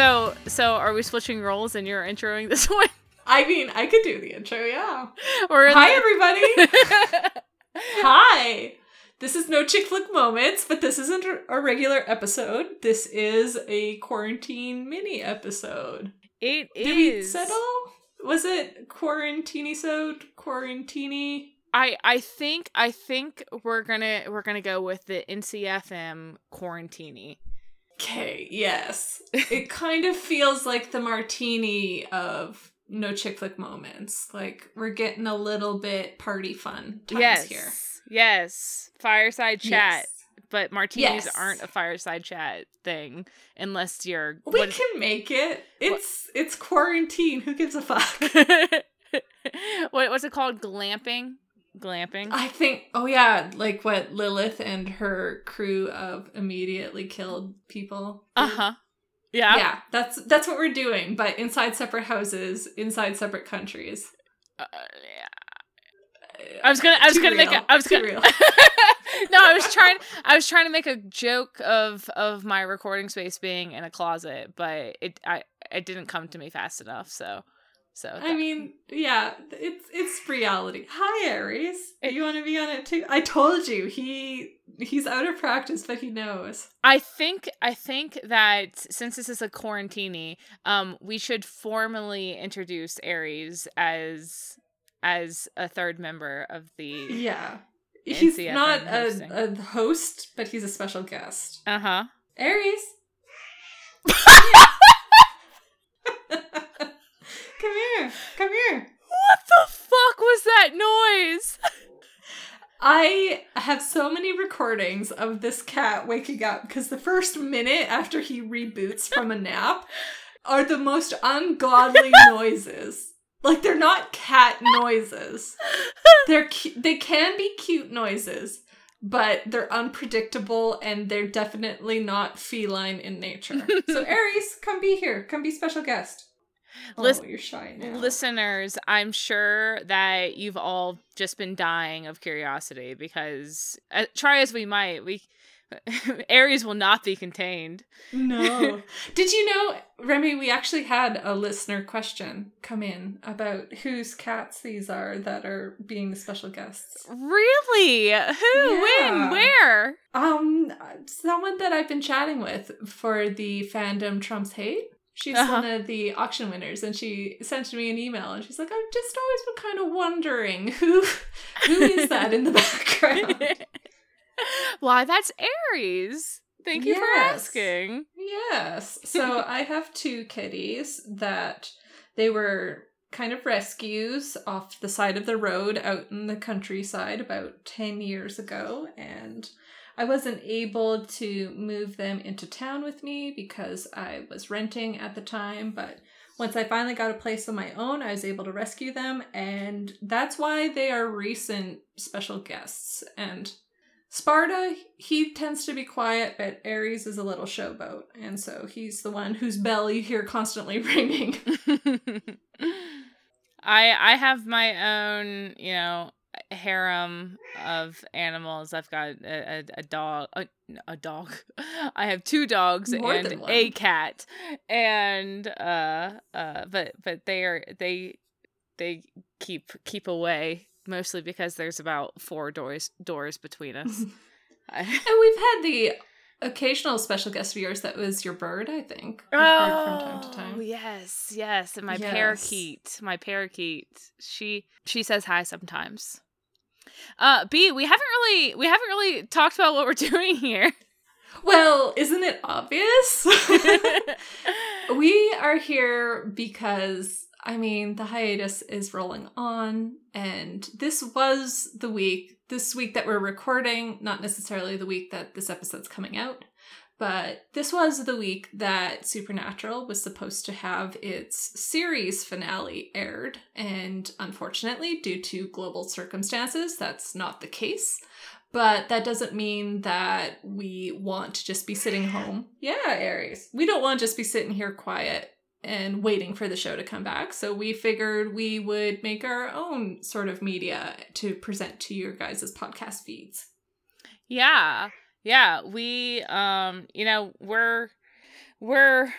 So, so are we switching roles and you're introing this one? I mean, I could do the intro, yeah. Or Hi, everybody. Hi. This is no chick flick moments, but this isn't a regular episode. This is a quarantine mini episode. It Did we settle? Was it quarantini sode? Quarantini? I I think I think we're gonna we're gonna go with the NCFM quarantini. Okay, yes. it kind of feels like the martini of no chick flick moments. Like we're getting a little bit party fun times yes, here. yes, fireside chat. Yes. But martinis Yes. aren't a fireside chat thing unless you're. We what- can make it. It's it's quarantine. Who gives a fuck? what what's it called? Glamping. Glamping. I think oh yeah, like what Lilith and her crew of immediately killed people. Uh huh. Yeah. Yeah, that's that's what we're doing, but inside separate houses, inside separate countries. Uh, yeah. I was gonna. I was Too gonna make. A, I was Too gonna. real. no, I was trying. I was trying to make a joke of of my recording space being in a closet, but it I it didn't come to me fast enough. So, so I mean, yeah, it's it's reality. Hi Aries. You want to be on it too? I told you he he's out of practice, but he knows. I think I think that since this is a quarantini, um, we should formally introduce Aries as as a third member of the. Yeah. And He's not a, a host, but he's a special guest. Uh huh. Aries. come here. Come here. What the fuck was that noise? I have so many recordings of this cat waking up because the first minute after he reboots from a nap are the most ungodly noises. Like they're not cat noises. They're cu- they can be cute noises, but they're unpredictable and they're definitely not feline in nature. So Aries, come be here. Come be special guest. Oh, you're shy now. Listeners, I'm sure that you've all just been dying of curiosity because uh, try as we might, we Aries will not be contained. No. Did you know, Remy, we actually had a listener question come in about whose cats these are that are being the special guests. Really? Who? Yeah. When? Where? Um, someone that I've been chatting with for the fandom Trumps Hate. She's Uh-huh. one of the auction winners, and she sent me an email, and she's like, "I've just always been kind of wondering who, who is that in the background." Why, that's Aries. Thank you for asking. Yes. So I have two kitties that they were kind of rescues off the side of the road out in the countryside about 10 years ago. And I wasn't able to move them into town with me because I was renting at the time. But once I finally got a place of my own, I was able to rescue them. And that's why they are recent special guests. And Sparta, he tends to be quiet, but Aries is a little showboat, and so he's the one whose bell you hear constantly ringing. I I have my own, you know, harem of animals. I've got a, a, a dog, a, a dog. I have two dogs More and a cat, and uh, uh, but but they are they they keep keep away mostly because there's about four doors doors between us. And we've had the occasional special guest of yours that was your bird, I think. We've from time to time. Oh, Yes, yes, and my Yes. parakeet, my parakeet. She she says hi sometimes. Uh, B, we haven't really we haven't really talked about what we're doing here. Well, isn't it obvious? we are here because I mean the hiatus is rolling on, and this was the week. This week that we're recording, not necessarily the week that this episode's coming out, but this was the week that Supernatural was supposed to have its series finale aired, and unfortunately, due to global circumstances, that's not the case. But that doesn't mean that we want to just be sitting home. Yeah, Aries. We don't want to just be sitting here quiet and waiting for the show to come back. So we figured we would make our own sort of media to present to your guys' podcast feeds. Yeah. Yeah, we um you know, we're we're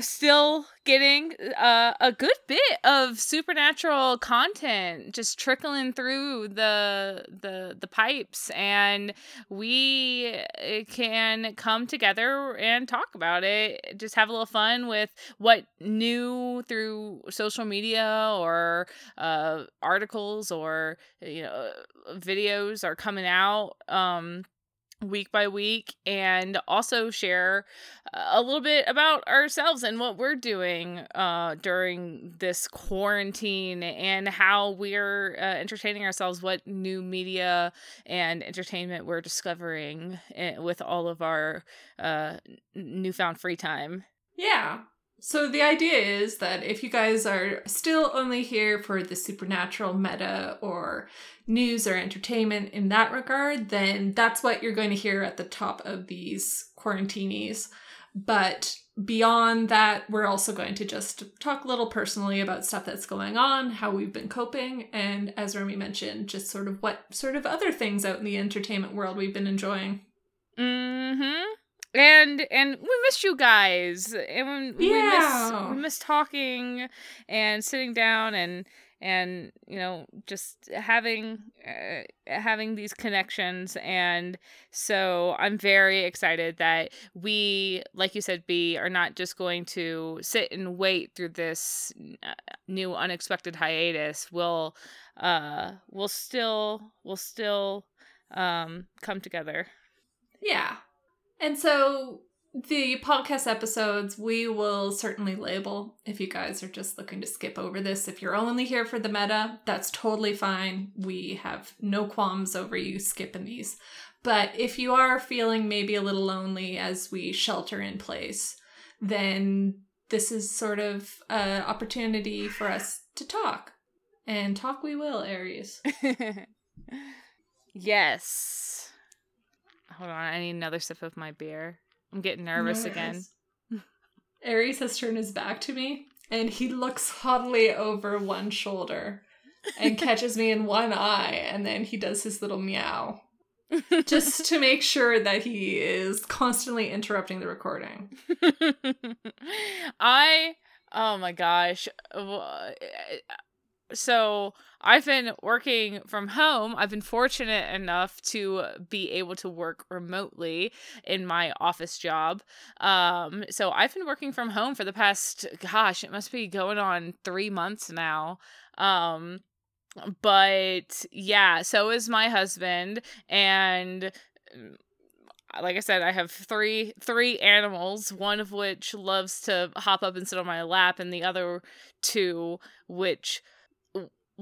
still getting uh, a good bit of supernatural content just trickling through the the the pipes and we uh, can come together and talk about it just have a little fun with what new through social media or uh, articles or you know videos are coming out um week by week and also share a little bit about ourselves and what we're doing uh, during this quarantine and how we're uh, entertaining ourselves, what new media and entertainment we're discovering eh, with all of our uh, newfound free time. Yeah. So the idea is that if you guys are still only here for the supernatural meta or news or entertainment in that regard, then that's what you're going to hear at the top of these quarantinis. But beyond that, we're also going to just talk a little personally about stuff that's going on, how we've been coping, and as Remy mentioned, just sort of what sort of other things out in the entertainment world we've been enjoying. Mm-hmm and and we missed you guys and we, yeah. we miss we miss talking and sitting down and and you know just having uh, having these connections. And so i'm very excited that we like you said b are not just going to sit and wait through this uh, new unexpected hiatus. We'll uh we'll still we'll still um come together. Yeah and so the podcast episodes we will certainly label if you guys are just looking to skip over this. If you're only here for the meta, that's totally fine. We have no qualms over you skipping these. But if you are feeling maybe a little lonely as we shelter in place, then this is sort of an opportunity for us to talk. And talk we will, Aries. yes. Hold on, I need another sip of my beer. I'm getting nervous again. Aries has turned his back to me and he looks haughtily over one shoulder and catches me in one eye and then he does his little meow. just to make sure that he is constantly interrupting the recording. I oh my gosh so I've been working from home. I've been fortunate enough to be able to work remotely in my office job. Um, so I've been working from home for the past, gosh, it must be going on three months now. Um, but yeah, so is my husband, and mm, like I said, I have three three animals, one of which loves to hop up and sit on my lap, and the other two which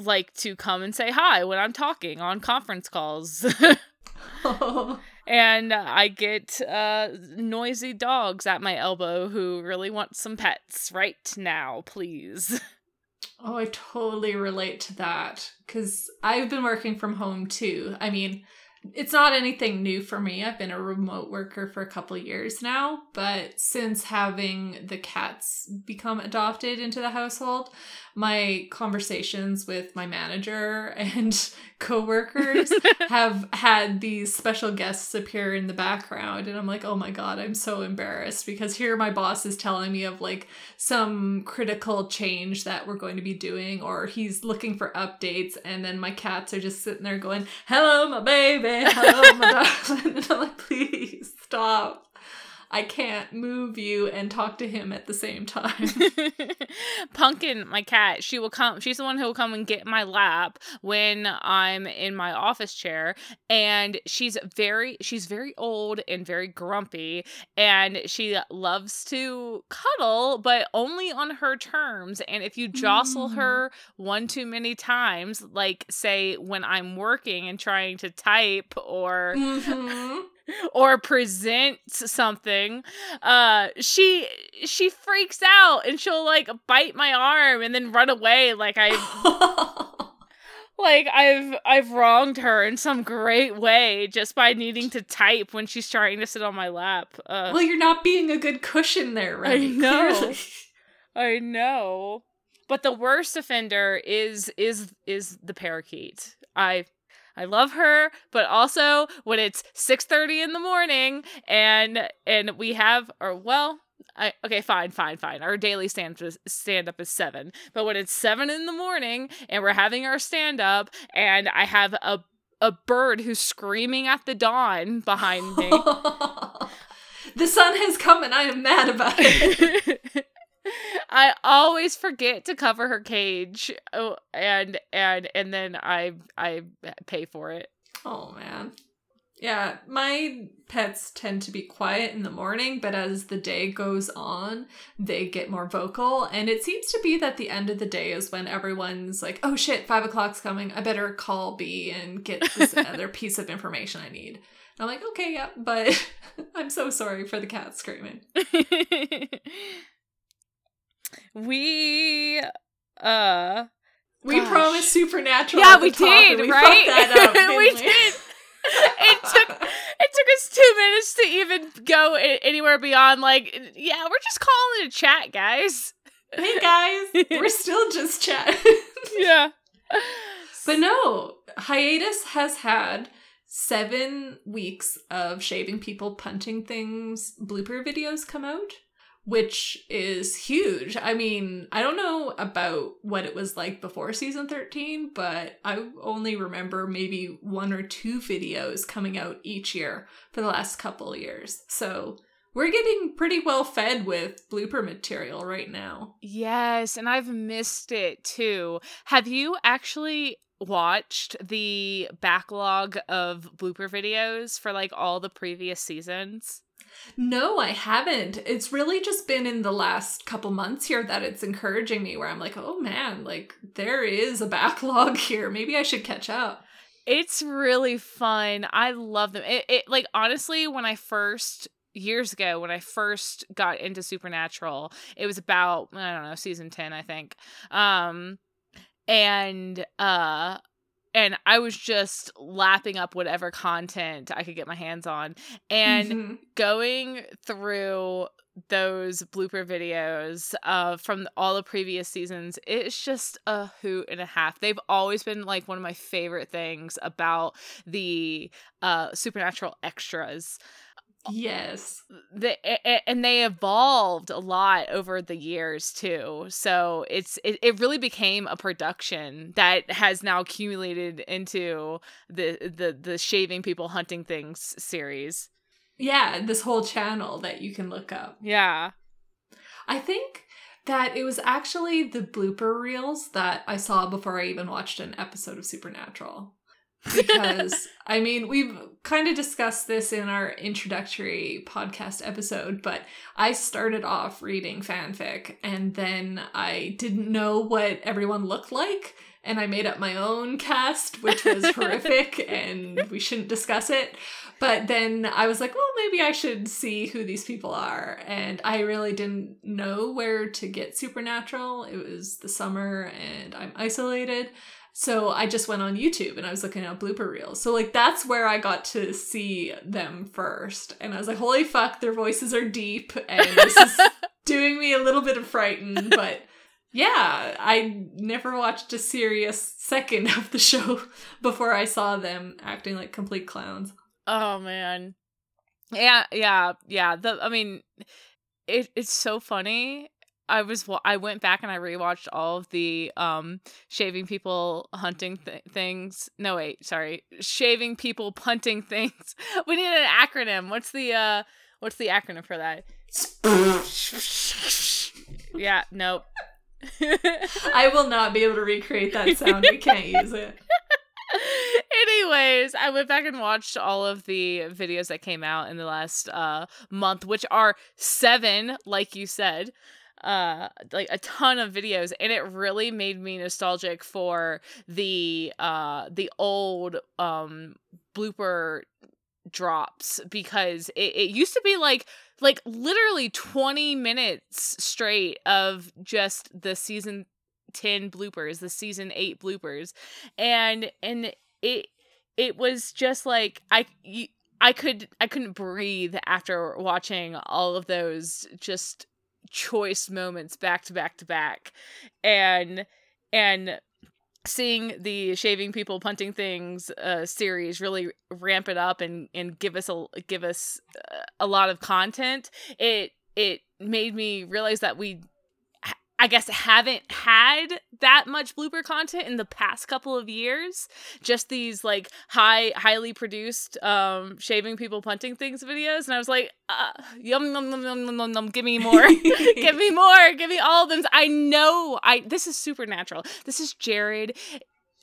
like to come and say hi when I'm talking on conference calls. and I get uh, noisy dogs at my elbow who really want some pets right now, please. Oh, I totally relate to that because I've been working from home too. I mean, it's not anything new for me. I've been a remote worker for a couple years now, but since having the cats become adopted into the household, my conversations with my manager and coworkers have had these special guests appear in the background and I'm like, "Oh my god, I'm so embarrassed because here my boss is telling me of like some critical change that we're going to be doing or he's looking for updates and then my cats are just sitting there going, "Hello, my baby. Hello, my darling." And I'm like, "Please stop." I can't move you and talk to him at the same time. Pumpkin, my cat, she will come. She's the one who will come and get my lap when I'm in my office chair, and she's very, she's very old and very grumpy, and she loves to cuddle, but only on her terms. And if you jostle mm. her one too many times, like say when I'm working and trying to type or. Mm-hmm or presents something uh she she freaks out and she'll like bite my arm and then run away like i like i've i've wronged her in some great way just by needing to type when she's trying to sit on my lap. Uh, well you're not being a good cushion there right i know. i know. But the worst offender is is is the parakeet. I I love her, but also when it's 6:30 in the morning and and we have or well, I okay, fine, fine, fine. Our daily stand stand up is seven, but when it's seven in the morning and we're having our stand up, and I have a a bird who's screaming at the dawn behind me. the sun has come, and I am mad about it. I always forget to cover her cage, oh, and and and then I I pay for it. Oh man. Yeah, my pets tend to be quiet in the morning, but as the day goes on, they get more vocal. And it seems to be that the end of the day is when everyone's like, oh shit, five o'clock's coming. I better call B and get this other piece of information I need. And I'm like, okay, yeah, but I'm so sorry for the cat screaming. we, uh, we gosh. promised supernatural. Yeah, we did, we right? Up, we, we did it took it took us two minutes to even go anywhere beyond like yeah we're just calling it a chat guys hey guys we're still just chatting yeah but no hiatus has had seven weeks of shaving people punting things blooper videos come out which is huge. I mean, I don't know about what it was like before season 13, but I only remember maybe one or two videos coming out each year for the last couple years. So we're getting pretty well fed with blooper material right now. Yes, and I've missed it too. Have you actually watched the backlog of blooper videos for like all the previous seasons? No, I haven't. It's really just been in the last couple months here that it's encouraging me where I'm like, oh man, like there is a backlog here. Maybe I should catch up. It's really fun. I love them. It, it like honestly, when I first years ago when I first got into Supernatural, it was about I don't know, season 10, I think. Um and uh and I was just lapping up whatever content I could get my hands on and mm-hmm. going through those blooper videos uh, from all the previous seasons it's just a hoot and a half they've always been like one of my favorite things about the uh, supernatural extras Yes. The, and they evolved a lot over the years too. So it's it, it really became a production that has now accumulated into the the the shaving people hunting things series. Yeah, this whole channel that you can look up. Yeah. I think that it was actually the blooper reels that I saw before I even watched an episode of Supernatural because I mean, we've kind of discussed this in our introductory podcast episode, but I started off reading fanfic and then I didn't know what everyone looked like. And I made up my own cast, which was horrific, and we shouldn't discuss it. But then I was like, well, maybe I should see who these people are. And I really didn't know where to get Supernatural. It was the summer and I'm isolated. So I just went on YouTube and I was looking at blooper reels. So like that's where I got to see them first. And I was like, holy fuck, their voices are deep and this is doing me a little bit of frightened, but yeah, I never watched a serious second of the show before I saw them acting like complete clowns. Oh man. Yeah, yeah, yeah. The I mean, it it's so funny I was I went back and I rewatched all of the um shaving people hunting th- things. No wait, sorry. Shaving people punting things. We need an acronym. What's the uh what's the acronym for that? yeah, nope. I will not be able to recreate that sound. We can't use it. Anyways, I went back and watched all of the videos that came out in the last uh month, which are seven, like you said uh like a ton of videos and it really made me nostalgic for the uh the old um blooper drops because it, it used to be like like literally 20 minutes straight of just the season 10 bloopers the season 8 bloopers and and it it was just like i you, I could I couldn't breathe after watching all of those just choice moments back to back to back. And and seeing the shaving people punting things uh series really ramp it up and and give us a give us uh, a lot of content it it made me realize that we I guess haven't had that much blooper content in the past couple of years. Just these like high, highly produced um shaving people punting things videos, and I was like, uh, yum yum yum yum yum yum. Give me more, give me more, give me all of them. I know I this is supernatural. This is Jared.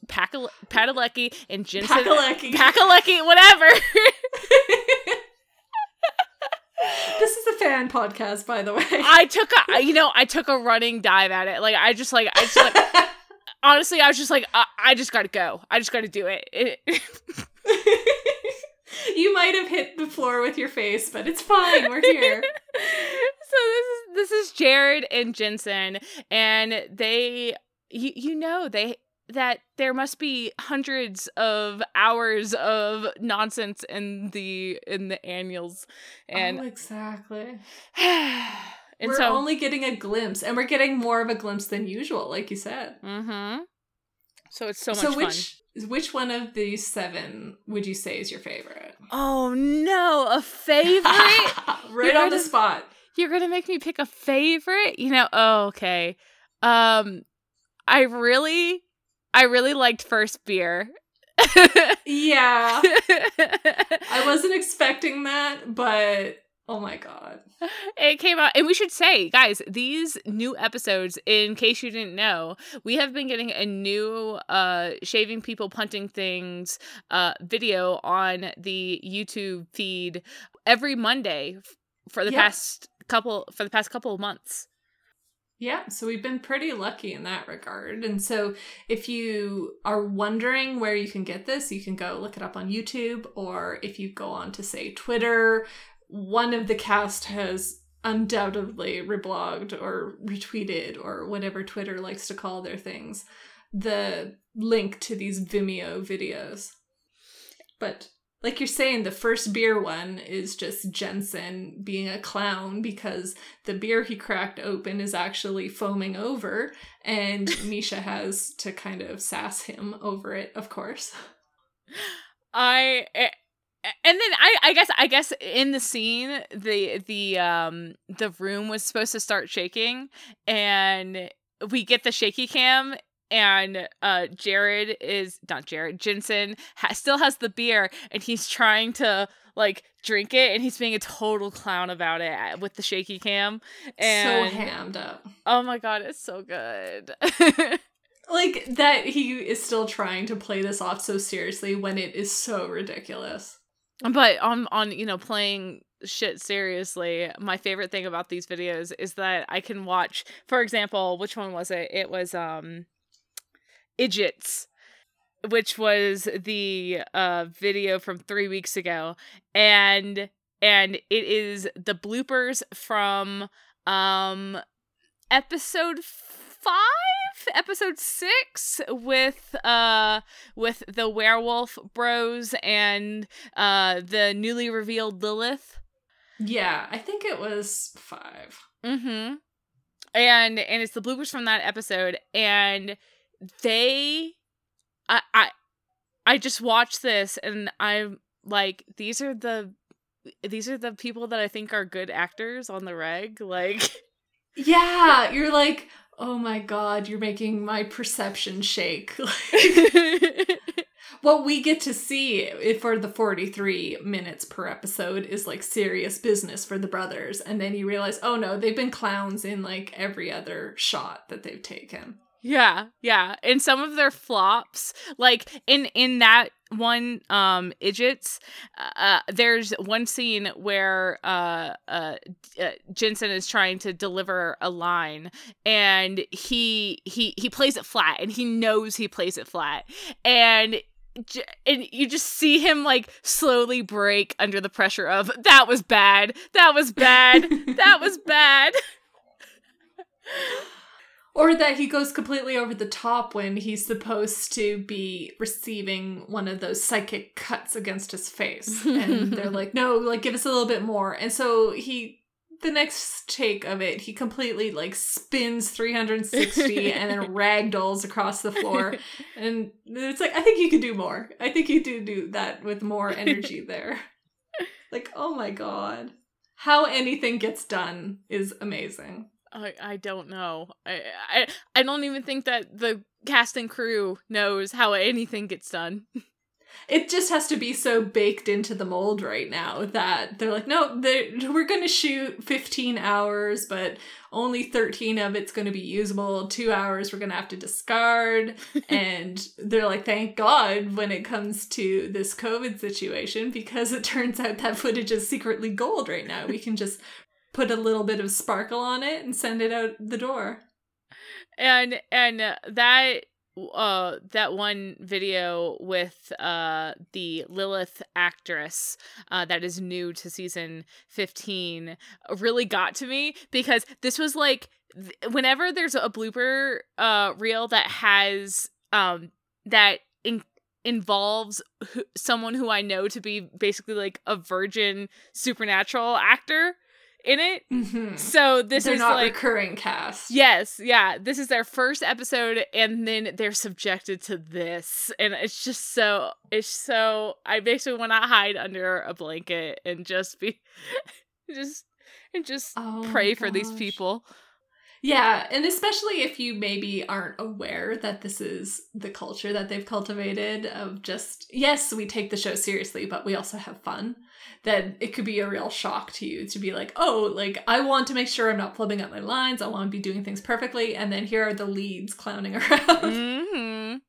Padalecki and Jensen Padalecki. Padalecki, whatever. this is a fan podcast, by the way. I took a, you know, I took a running dive at it. Like I just like, I just like, honestly, I was just like, I, I just got to go. I just got to do it. it you might have hit the floor with your face, but it's fine. We're here. so this is this is Jared and Jensen, and they, you you know, they that there must be hundreds of hours of nonsense in the in the annuals and oh, exactly. and we're so only getting a glimpse and we're getting more of a glimpse than usual like you said. Mm-hmm. So it's so much so fun. which which one of these seven would you say is your favorite? Oh no a favorite? Right You're on the gonna- spot. you're gonna make me pick a favorite? You know oh okay. Um i really i really liked first beer. Yeah. I wasn't expecting that but oh my god. It came out and we should say guys these new episodes in case you didn't know we have been getting a new uh shaving people punting things uh video on the youtube feed every monday for the Yeah. past couple for the past couple of months Yeah, so we've been pretty lucky in that regard. And so if you are wondering where you can get this, you can go look it up on YouTube, or if you go on to, say, Twitter, one of the cast has undoubtedly reblogged or retweeted, or whatever Twitter likes to call their things, the link to these Vimeo videos. But like you're saying, the first beer one is just Jensen being a clown because the beer he cracked open is actually foaming over, and Misha has to kind of sass him over it, of course. I eh, and then I I guess I guess in the scene the the um the room was supposed to start shaking and we get the shaky cam and uh Jared is not Jared Jensen ha- still has the beer and he's trying to like drink it and he's being a total clown about it uh, with the shaky cam and so hammed up. oh my god it's so good Like that he is still trying to play this off so seriously when it is so ridiculous. But on on you know playing shit seriously, my favorite thing about these videos is that I can watch. For example, which one was it? It was um, Idiots, which was the uh video from three weeks ago, and and it is the bloopers from um episode five episode six with uh with the werewolf bros and uh the newly revealed lilith. Yeah, I think it was five. mm-hmm. And and it's the bloopers from that episode. And they i i i just watched this and i'm like these are the these are the people that i think are good actors on the reg like Yeah, you're like, oh my god, you're making my perception shake. what we get to see for the 43 minutes per episode is like serious business for the brothers and then you realize oh no they've been clowns in like every other shot that they've taken Yeah, yeah. And some of their flops, like in in that one um idiots uh there's one scene where uh, uh uh jensen is trying to deliver a line and he he he plays it flat and he knows he plays it flat and and you just see him like slowly break under the pressure of that was bad that was bad that was bad or that he goes completely over the top when he's supposed to be receiving one of those psychic cuts against his face. And they're like no like give us a little bit more. And so he the next take of it he completely like spins 360 and then ragdolls across the floor. And it's like i think you could do more. I think you do do that with more energy there. Like oh my god. How anything gets done is amazing. I I don't know. I, I I don't even think that the cast and crew knows how anything gets done. it just has to be so baked into the mold right now that they're like, no, they're, we're going to shoot 15 hours, but only 13 of it's going to be usable. Two hours we're going to have to discard. and they're like, thank God when it comes to this COVID situation, because it turns out that footage is secretly gold right now. We can just put a little bit of sparkle on it and send it out the door. And and that uh that one video with uh the Lilith actress uh that is new to season 15 really got to me because this was like th- whenever there's a blooper uh reel that has um that in- involves someone who I know to be basically like a virgin supernatural actor in it. Mm-hmm. So this They're is not like recurring cast. Yes, yeah. This is their first episode and then they're subjected to this. And it's just so it's so I basically want to hide under a blanket and just be just and just Oh pray for these people. Yeah, and especially if you maybe aren't aware that this is the culture that they've cultivated of just, yes, we take the show seriously, but we also have fun, then it could be a real shock to you to be like, oh, like, I want to make sure I'm not flubbing up my lines, I want to be doing things perfectly, and then here are the leads clowning around. Mhm.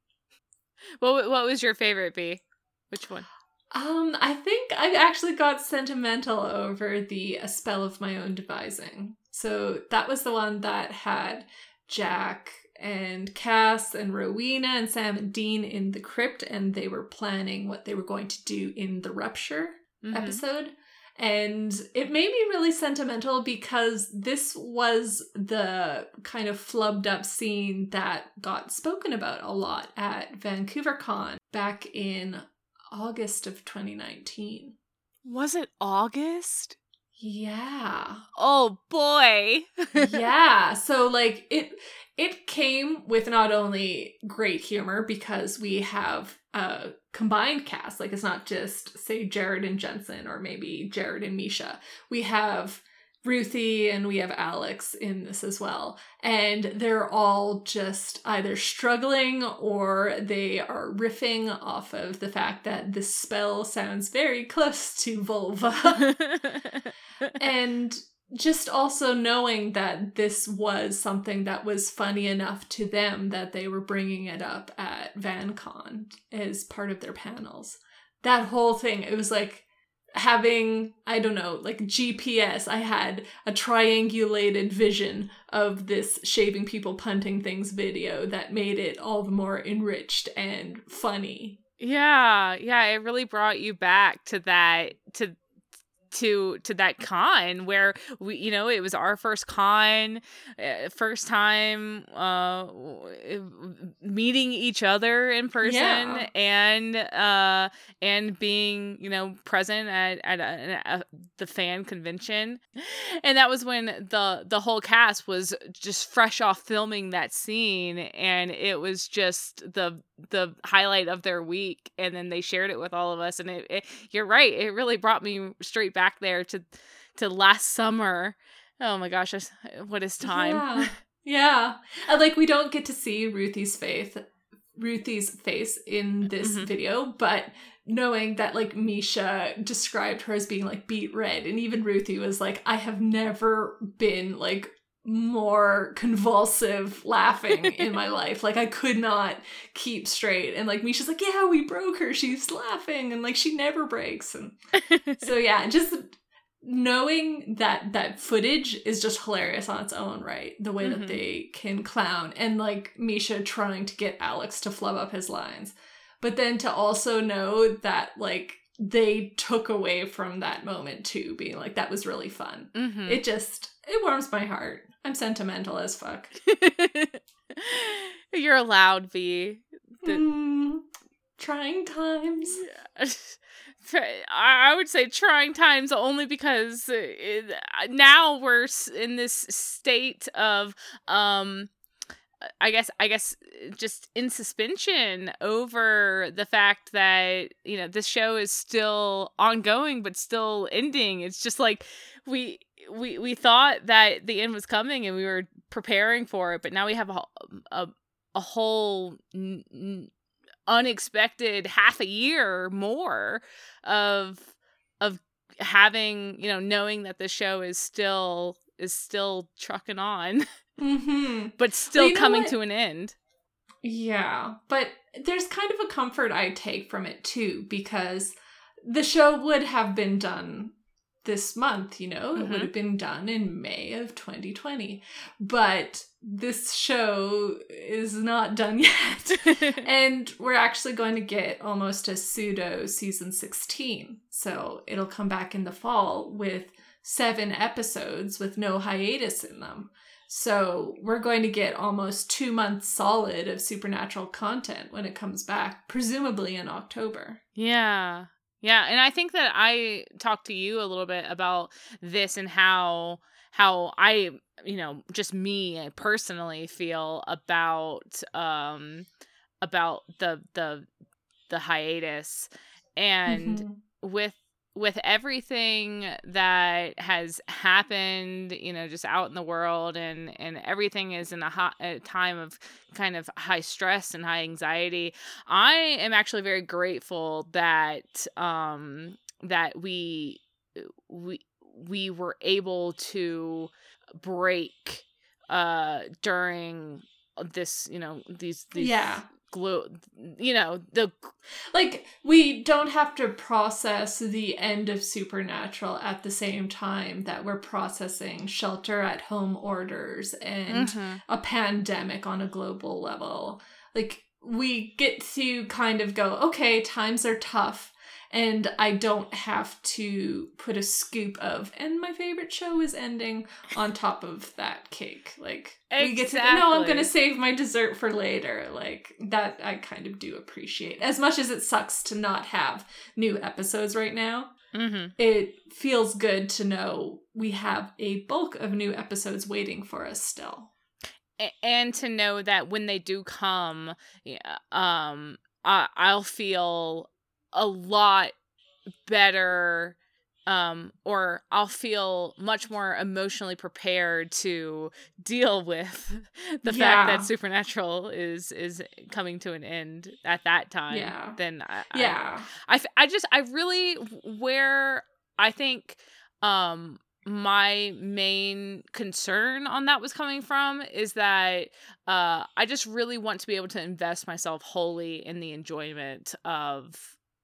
What what was your favorite B? Which one? Um, I think I actually got sentimental over the A Spell of My Own Devising. So that was the one that had Jack and Cas and Rowena and Sam and Dean in the crypt, and they were planning what they were going to do in the rupture Mhm. episode. And it made me really sentimental because this was the kind of flubbed up scene that got spoken about a lot at Vancouver Con back in August of 2019. Was it August? Yeah. Oh boy. yeah. So like it it came with not only great humor because we have a combined cast, like it's not just say Jared and Jensen or maybe Jared and Misha. We have Ruthie and we have Alex in this as well. And they're all just either struggling or they are riffing off of the fact that this spell sounds very close to vulva. and just also knowing that this was something that was funny enough to them that they were bringing it up at VanCon as part of their panels. That whole thing, it was like having, I don't know, like GPS. I had a triangulated vision of this shaving people punting things video that made it all the more enriched and funny. Yeah, yeah, it really brought you back to that to to to that con where we you know it was our first con uh, first time uh meeting each other in person Yeah. and uh and being you know present at at a, a, the fan convention and that was when the the whole cast was just fresh off filming that scene and it was just the the highlight of their week and then they shared it with all of us and it, it you're right it really brought me straight back there to to last summer oh my gosh what is time Yeah. yeah. And like we don't get to see Ruthie's face Ruthie's face in this Mhm. video, but knowing that like Misha described her as being like beet red and even Ruthie was like I have never been like more convulsive laughing in my life. Like I could not keep straight. And like Misha's like, "Yeah, we broke her. She's laughing and like she never breaks." And so yeah, just knowing that that footage is just hilarious on its own right the way Mhm. that they can clown and like misha trying to get alex to flub up his lines but then to also know that like they took away from that moment too being like that was really fun Mhm. it just it warms my heart i'm sentimental as fuck. You're allowed B. The- Mm, trying times. I would say trying times only because uh, it, now we're in this state of um I guess I guess just in suspension over the fact that you know this show is still ongoing but still ending. It's just like we we we thought that the end was coming and we were preparing for it, but now we have a a, a whole n- n- unexpected half a year more of of having you know knowing that the show is still is still trucking on Mm-hmm. but still Well, coming to an end Yeah, but there's kind of a comfort I take from it too because the show would have been done this month, you know? It Mhm. would have been done in May of 2020. But this show is not done yet. and we're actually going to get almost a pseudo season 16. So it'll come back in the fall with seven episodes with no hiatus in them. So we're going to get almost two months solid of supernatural content when it comes back, presumably in October. Yeah. Yeah, and I think that I talked to you a little bit about this and how how I, you know, just me personally feel about um about the the the hiatus and Mhm. with with everything that has happened you know just out in the world and and everything is in a, hot, a time of kind of high stress and high anxiety i am actually very grateful that um that we we we were able to break uh during this you know these these Yeah. Glue you know the Like, we don't have to process the end of Supernatural at the same time that we're processing shelter at home orders and Mhm. a pandemic on a global level. Like, we get to kind of go, okay, times are tough. And I don't have to put a scoop of, and my favorite show is ending on top of that cake. Like, we get to, no, I'm going to save my dessert for later. Like, that I kind of do appreciate. As much as it sucks to not have new episodes right now, Mhm. it feels good to know we have a bulk of new episodes waiting for us still. And to know that when they do come yeah, um I, i'll feel a lot better um or i'll feel much more emotionally prepared to deal with the fact that supernatural is is coming to an end at that time Yeah. then I, I- Yeah. I, f- I just I really where I think um my main concern on that was coming from is that uh I just really want to be able to invest myself wholly in the enjoyment of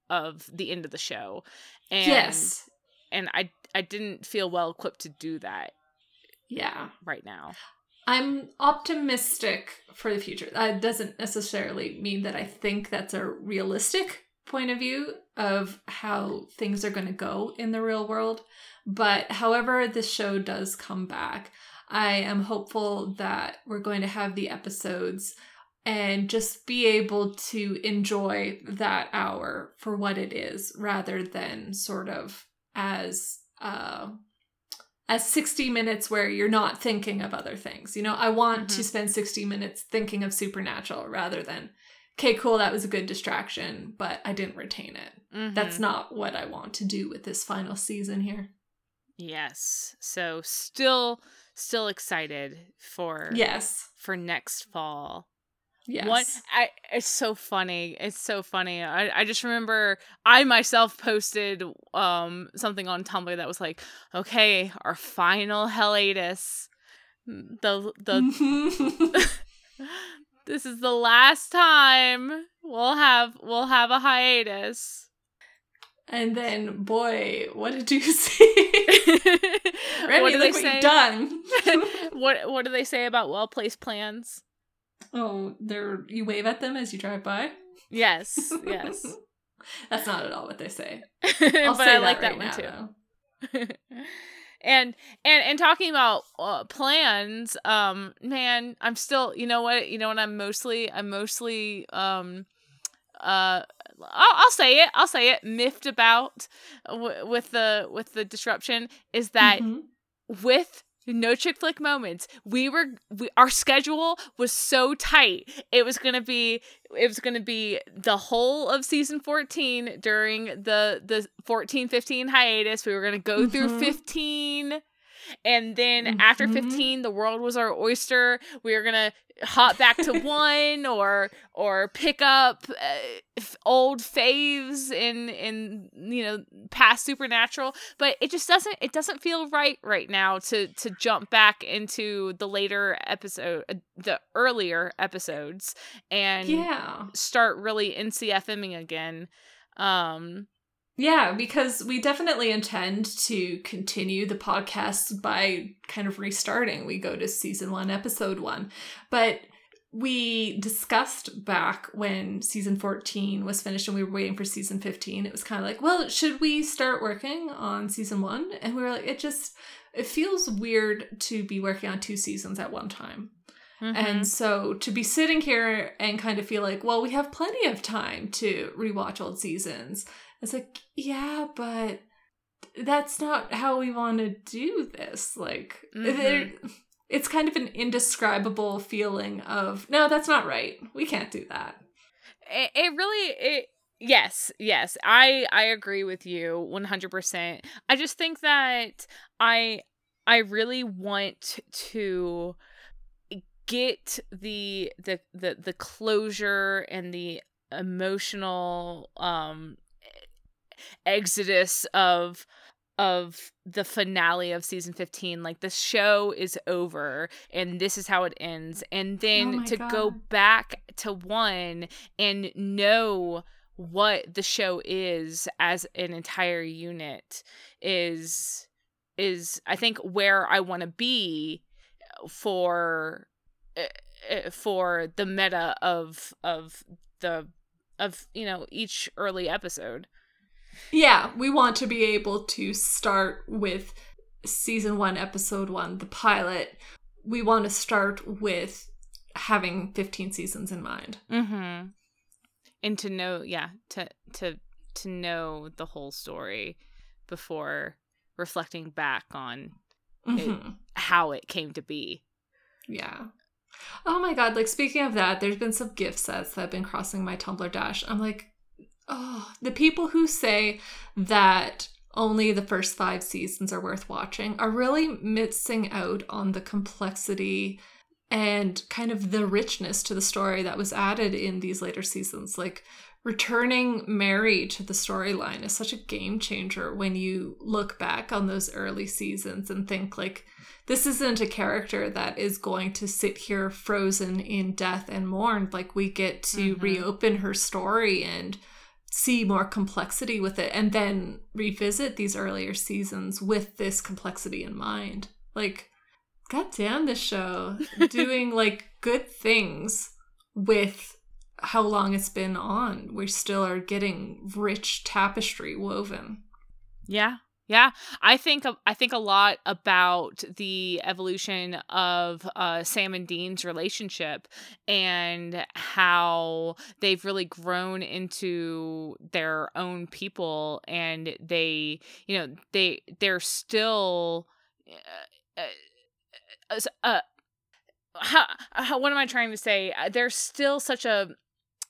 of the end of the show. And yes. and I I didn't feel well equipped to do that Yeah. right now. I'm optimistic for the future. That doesn't necessarily mean that I think that's a realistic point of view of how things are going to go in the real world. But however this show does come back, I am hopeful that we're going to have the episodes and just be able to enjoy that hour for what it is rather than sort of as uh as 60 minutes where you're not thinking of other things. You know, I want to Mhm. spend 60 minutes thinking of supernatural rather than okay, cool, that was a good distraction, but I didn't retain it. That's Mhm. not what I want to do with this final season here. yes. So still still excited for Yes. for next fall. Yes. One, I, it's so funny. It's so funny. I, I just remember I myself posted um something on Tumblr that was like, okay, our final hiatus. The the this is the last time we'll have we'll have a hiatus. and then, boy, what did you see? Remy, what do they say? done. what what do they say about well placed plans? Oh, they're you wave at them as you drive by. Yes, yes. That's not at all what they say. but I'll I say like that that right one now, too. and and and talking about uh, plans um man i'm still you know what you know what i'm mostly i'm mostly um uh I'll, I'll say it i'll say it miffed about w- with the with the disruption is that Mhm. with no chick flick moments. We were we, our schedule was so tight. It was gonna be it was gonna be the whole of season 14 during the the 14 15 hiatus. We were gonna go mm-hmm. through 15 and then mm-hmm. after 15 the world was our oyster. We were gonna hop back to one or or pick up uh, old faves in in you know past supernatural. But it just doesn't it doesn't feel right right now to to jump back into the later episode uh, the earlier episodes and yeah. start really ncfming again. Um yeah, because we definitely intend to continue the podcast by kind of restarting. We go to season one, episode one. But we discussed back when season 14 was finished and we were waiting for season 15. It was kind of like, well, should we start working on season one? And we were like, it just, it feels weird to be working on two seasons at one time. Mm-hmm. And so to be sitting here and kind of feel like, well, we have plenty of time to rewatch old seasons it's like, yeah, but that's not how we want to do this. Like, mm-hmm. it's kind of an indescribable feeling of, no, that's not right. We can't do that. It, it really, it, yes, yes, I, I agree with you 100%. I just think that I, I really want to get the the the the closure and the emotional um exodus of of the finale of season 15 like the show is over and this is how it ends and then oh to God. go back to one and know what the show is as an entire unit is is i think where i want to be for eh, eh, for the meta of of the of you know each early episode yeah, we want to be able to start with season one, episode one, the pilot. We want to start with having 15 seasons in mind. Mm-hmm. And to know, yeah, to to to know the whole story before reflecting back on mm-hmm. it, how it came to be. Yeah. Oh my god, like speaking of that, there's been some gift sets that have been crossing my Tumblr dash. I'm like, oh, the people who say that only the first five seasons are worth watching are really missing out on the complexity and kind of the richness to the story that was added in these later seasons. Like returning Mary to the storyline is such a game changer when you look back on those early seasons and think like this isn't a character that is going to sit here frozen in death and mourn like we get to mm-hmm. reopen her story and see more complexity with it and then revisit these earlier seasons with this complexity in mind. Like, goddamn, this show doing like good things with how long it's been on. We still are getting rich tapestry woven. Yeah, yeah, I think I think a lot about the evolution of uh, Sam and Dean's relationship and how they've really grown into their own people, and they, you know, they they're still. Uh, uh, uh how, how, what am I trying to say? Uh, they're still such a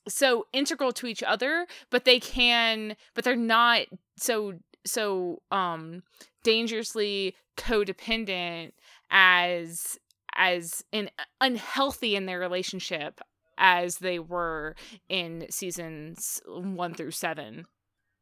so integral to each other, but they can, but they're not so so um dangerously codependent as as in unhealthy in their relationship as they were in seasons 1 through 7.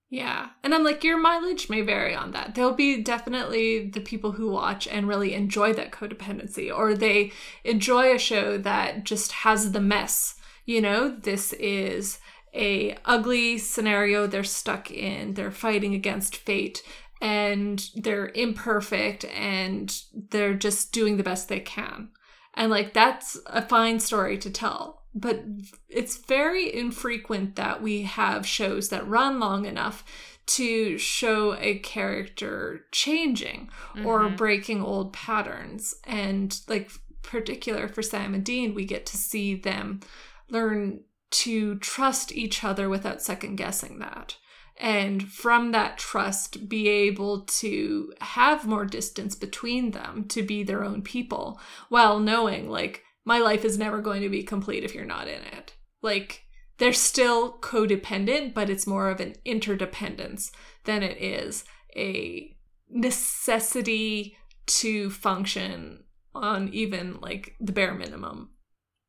Yeah. And I'm like, your mileage may vary on that. There'll be definitely the people who watch and really enjoy that codependency, or they enjoy a show that just has the mess. You know, this is a ugly scenario they're stuck in. They're fighting against fate and they're imperfect and they're just doing the best they can. And like that's a fine story to tell. But it's very infrequent that we have shows that run long enough to show a character changing mm-hmm. or breaking old patterns. And like particular for Sam and Dean, we get to see them learn to trust each other without second guessing that. And from that trust be able to have more distance between them to be their own people while knowing like my life is never going to be complete if you're not in it. Like they're still codependent but it's more of an interdependence than it is a necessity to function on even like the bare minimum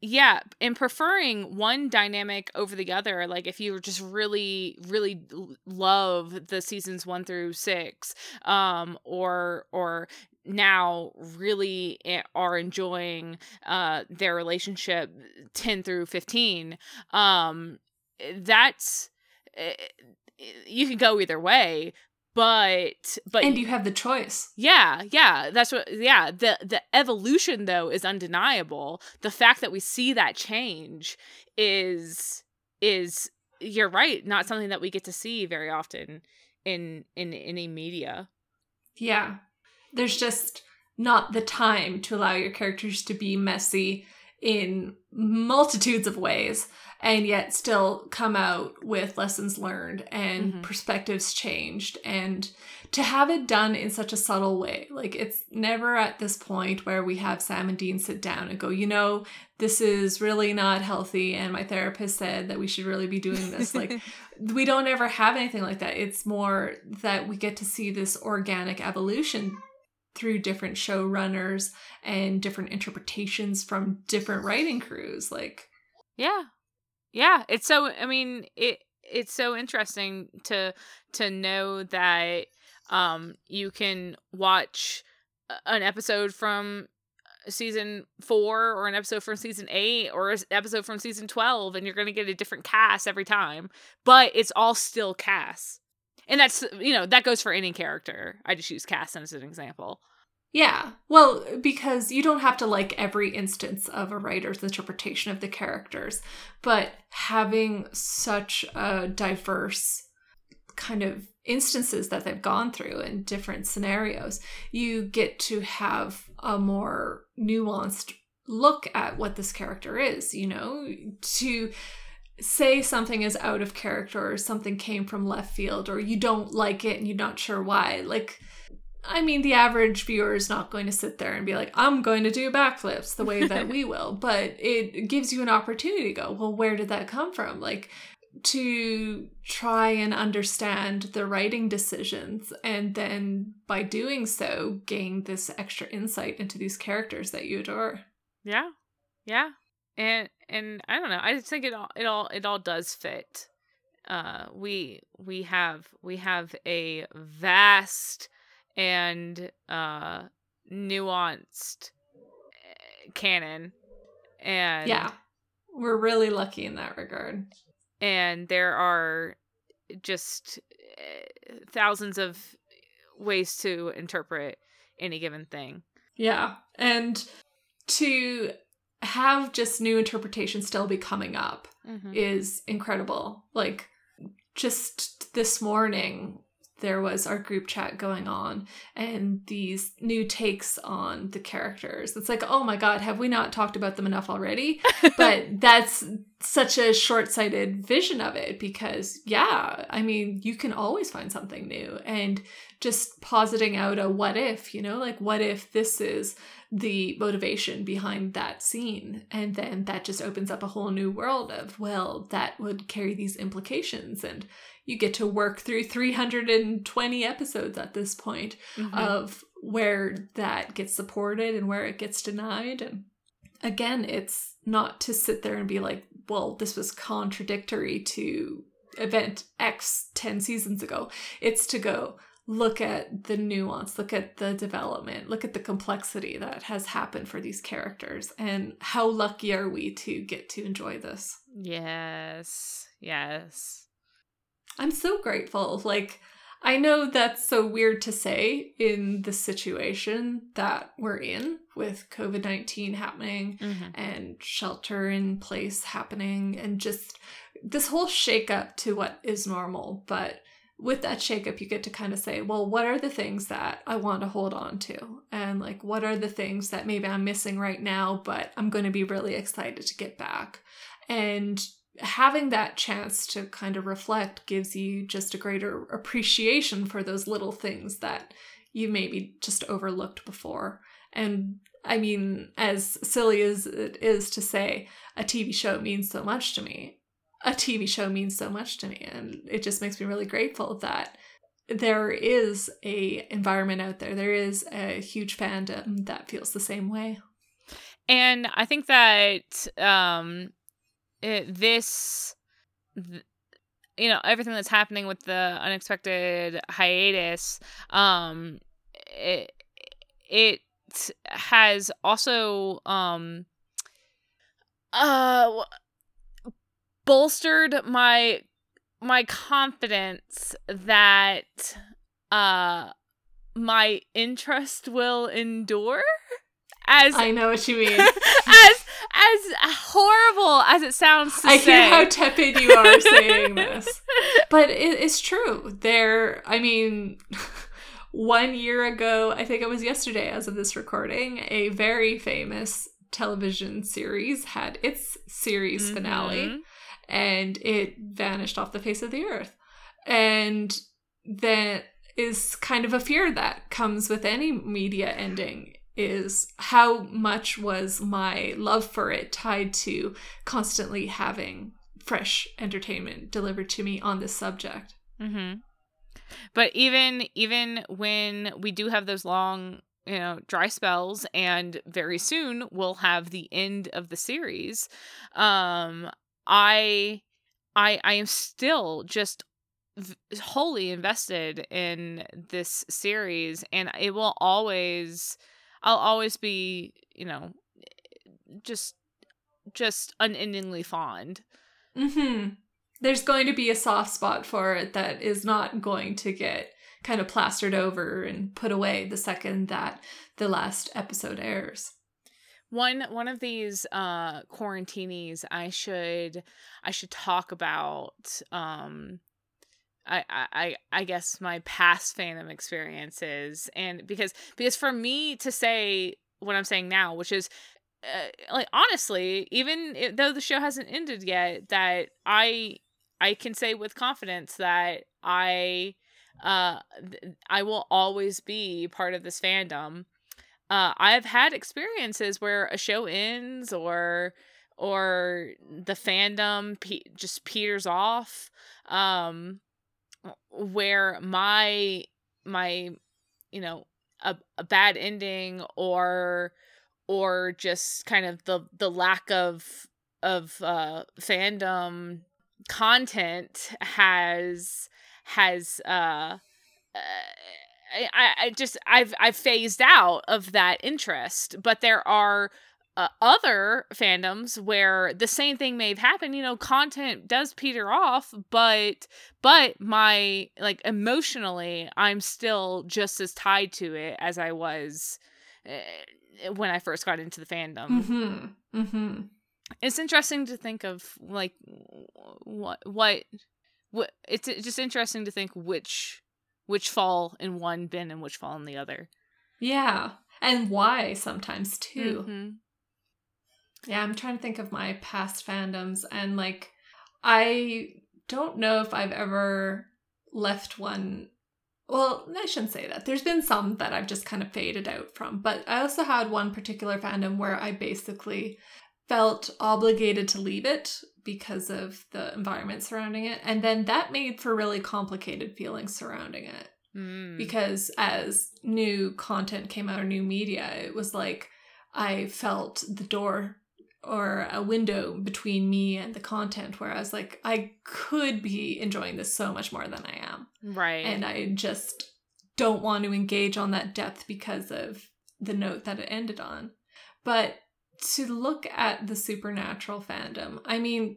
yeah and preferring one dynamic over the other like if you just really really love the seasons one through six um or or now really are enjoying uh their relationship 10 through 15 um that's eh, you can go either way but but and you have the choice. Yeah yeah that's what yeah the the evolution though is undeniable. The fact that we see that change is is you're right not something that we get to see very often in in any media. Yeah. There's just not the time to allow your characters to be messy in multitudes of ways and yet still come out with lessons learned and mm-hmm. perspectives changed. And to have it done in such a subtle way like it's never at this point where we have sam and dean sit down and go you know this is really not healthy and my therapist said that we should really be doing this. Like we don't ever have anything like that. It's more that we get to see this organic evolution through different showrunners and different interpretations from different writing crews like yeah yeah it's so i mean it it's so interesting to to know that um you can watch an episode from season four or an episode from season eight or an episode from season 12 and you're going to get a different Cas every time but it's all still Cas and that's you know that goes for any character. I just use Cas as an example yeah. Well, because you don't have to like every instance of a writer's interpretation of the characters, but having such a diverse kind of instances that they've gone through in different scenarios, you get to have a more nuanced look at what this character is, you know, to say something is out of character or something came from left field or you don't like it and you're not sure why. Like I mean, the average viewer is not going to sit there and be like, I'm going to do backflips the way that we will, but it gives you an opportunity to go, well, where did that come from? Like, to try and understand the writing decisions and then by doing so gain this extra insight into these characters that you adore. Yeah. Yeah. And and i don't know i just think it all it all it all does fit. Uh we we have we have a vast and uh nuanced eh, canon and yeah. We're really lucky in that regard. And there are just uh, thousands of ways to interpret any given thing. Yeah and to have just new interpretations still be coming up mm-hmm. is incredible. Like just this morning there was our group chat going on and these new takes on the characters. It's like, oh my god, have we not talked about them enough already? but that's such a short sighted vision of it because, yeah, I mean, you can always find something new. And just positing out a what if, you know, like, what if this is the motivation behind that scene? And then that just opens up a whole new world of, well, that would carry these implications. And you get to work through 320 episodes at this point mm-hmm. of where that gets supported and where it gets denied. And again it's not to sit there and be like well this was contradictory to event x 10 seasons ago. It's to go look at the nuance look at the development look at the complexity that has happened for these characters and how lucky are we to get to enjoy this? Yes yes I'm so grateful. Like, I know that's so weird to say in the situation that we're in with COVID 19 happening mm-hmm. and shelter in place happening and just this whole shakeup to what is normal. But with that shakeup, you get to kind of say, well, what are the things that I want to hold on to? And like, what are the things that maybe I'm missing right now, but I'm going to be really excited to get back? And having that chance to kind of reflect gives you just a greater appreciation for those little things that you maybe just overlooked before. And I mean, as silly as it is to say, a TV show means so much to me. A TV show means so much to me, and it just makes me really grateful that there is a environment out there. There is a huge fandom that feels the same way. And I think that um it, this th- you know everything that's happening with the unexpected hiatus um it it has also um uh bolstered my my confidence that uh my interest will endure as I know what you mean. as as horrible as it sounds to I say. hear how tepid you are saying this. But it, it's true. There I mean one year ago, I think it was yesterday as of this recording, a very famous television series had its series Mhm. finale and it vanished off the face of the earth. And that is kind of a fear that comes with any media ending is how much was my love for it tied to constantly having fresh entertainment delivered to me on this subject. Mm-hmm. But even even when we do have those long, you know, dry spells, and very soon we'll have the end of the series. Um, I, I, I am still just wholly invested in this series, and it will always, I'll always be, you know, just just unendingly fond. hmm There's going to be a soft spot for it that is not going to get kind of plastered over and put away the second that the last episode airs. one one of these uh quarantinis i should i should talk about um I, I I- guess my past fandom experiences and because because for me to say what I'm saying now, which is uh, like honestly, even i- though the show hasn't ended yet, that I I can say with confidence that I uh th- I will always be part of this fandom. Uh, I've had experiences where a show ends or or the fandom pe- just peters off um where my my you know a, a bad ending or or just kind of the the lack of of uh fandom content has has uh uh, I, I just I've I've phased out of that interest, but there are uh, other fandoms where the same thing may have happened. You know, content does peter off, but but my like emotionally, I'm still just as tied to it as I was uh, when I first got into the fandom. Mm-hmm. Mm-hmm. It's interesting to think of like what what what it's just interesting to think which which fall in one bin and which fall in the other. Yeah. And why sometimes too. Mhm. Yeah, I'm trying to think of my past fandoms and like I don't know if I've ever left one well, I shouldn't say that. There's been some that I've just kind of faded out from, but I also had one particular fandom where I basically felt obligated to leave it because of the environment surrounding it. And then that made for really complicated feelings surrounding it Mm. because as new content came out or new media, it was like I felt the door or a window between me and the content where I was like, I could be enjoying this so much more than I am. right. And I just don't want to engage on that depth because of the note that it ended on. But to look at the supernatural fandom, I mean,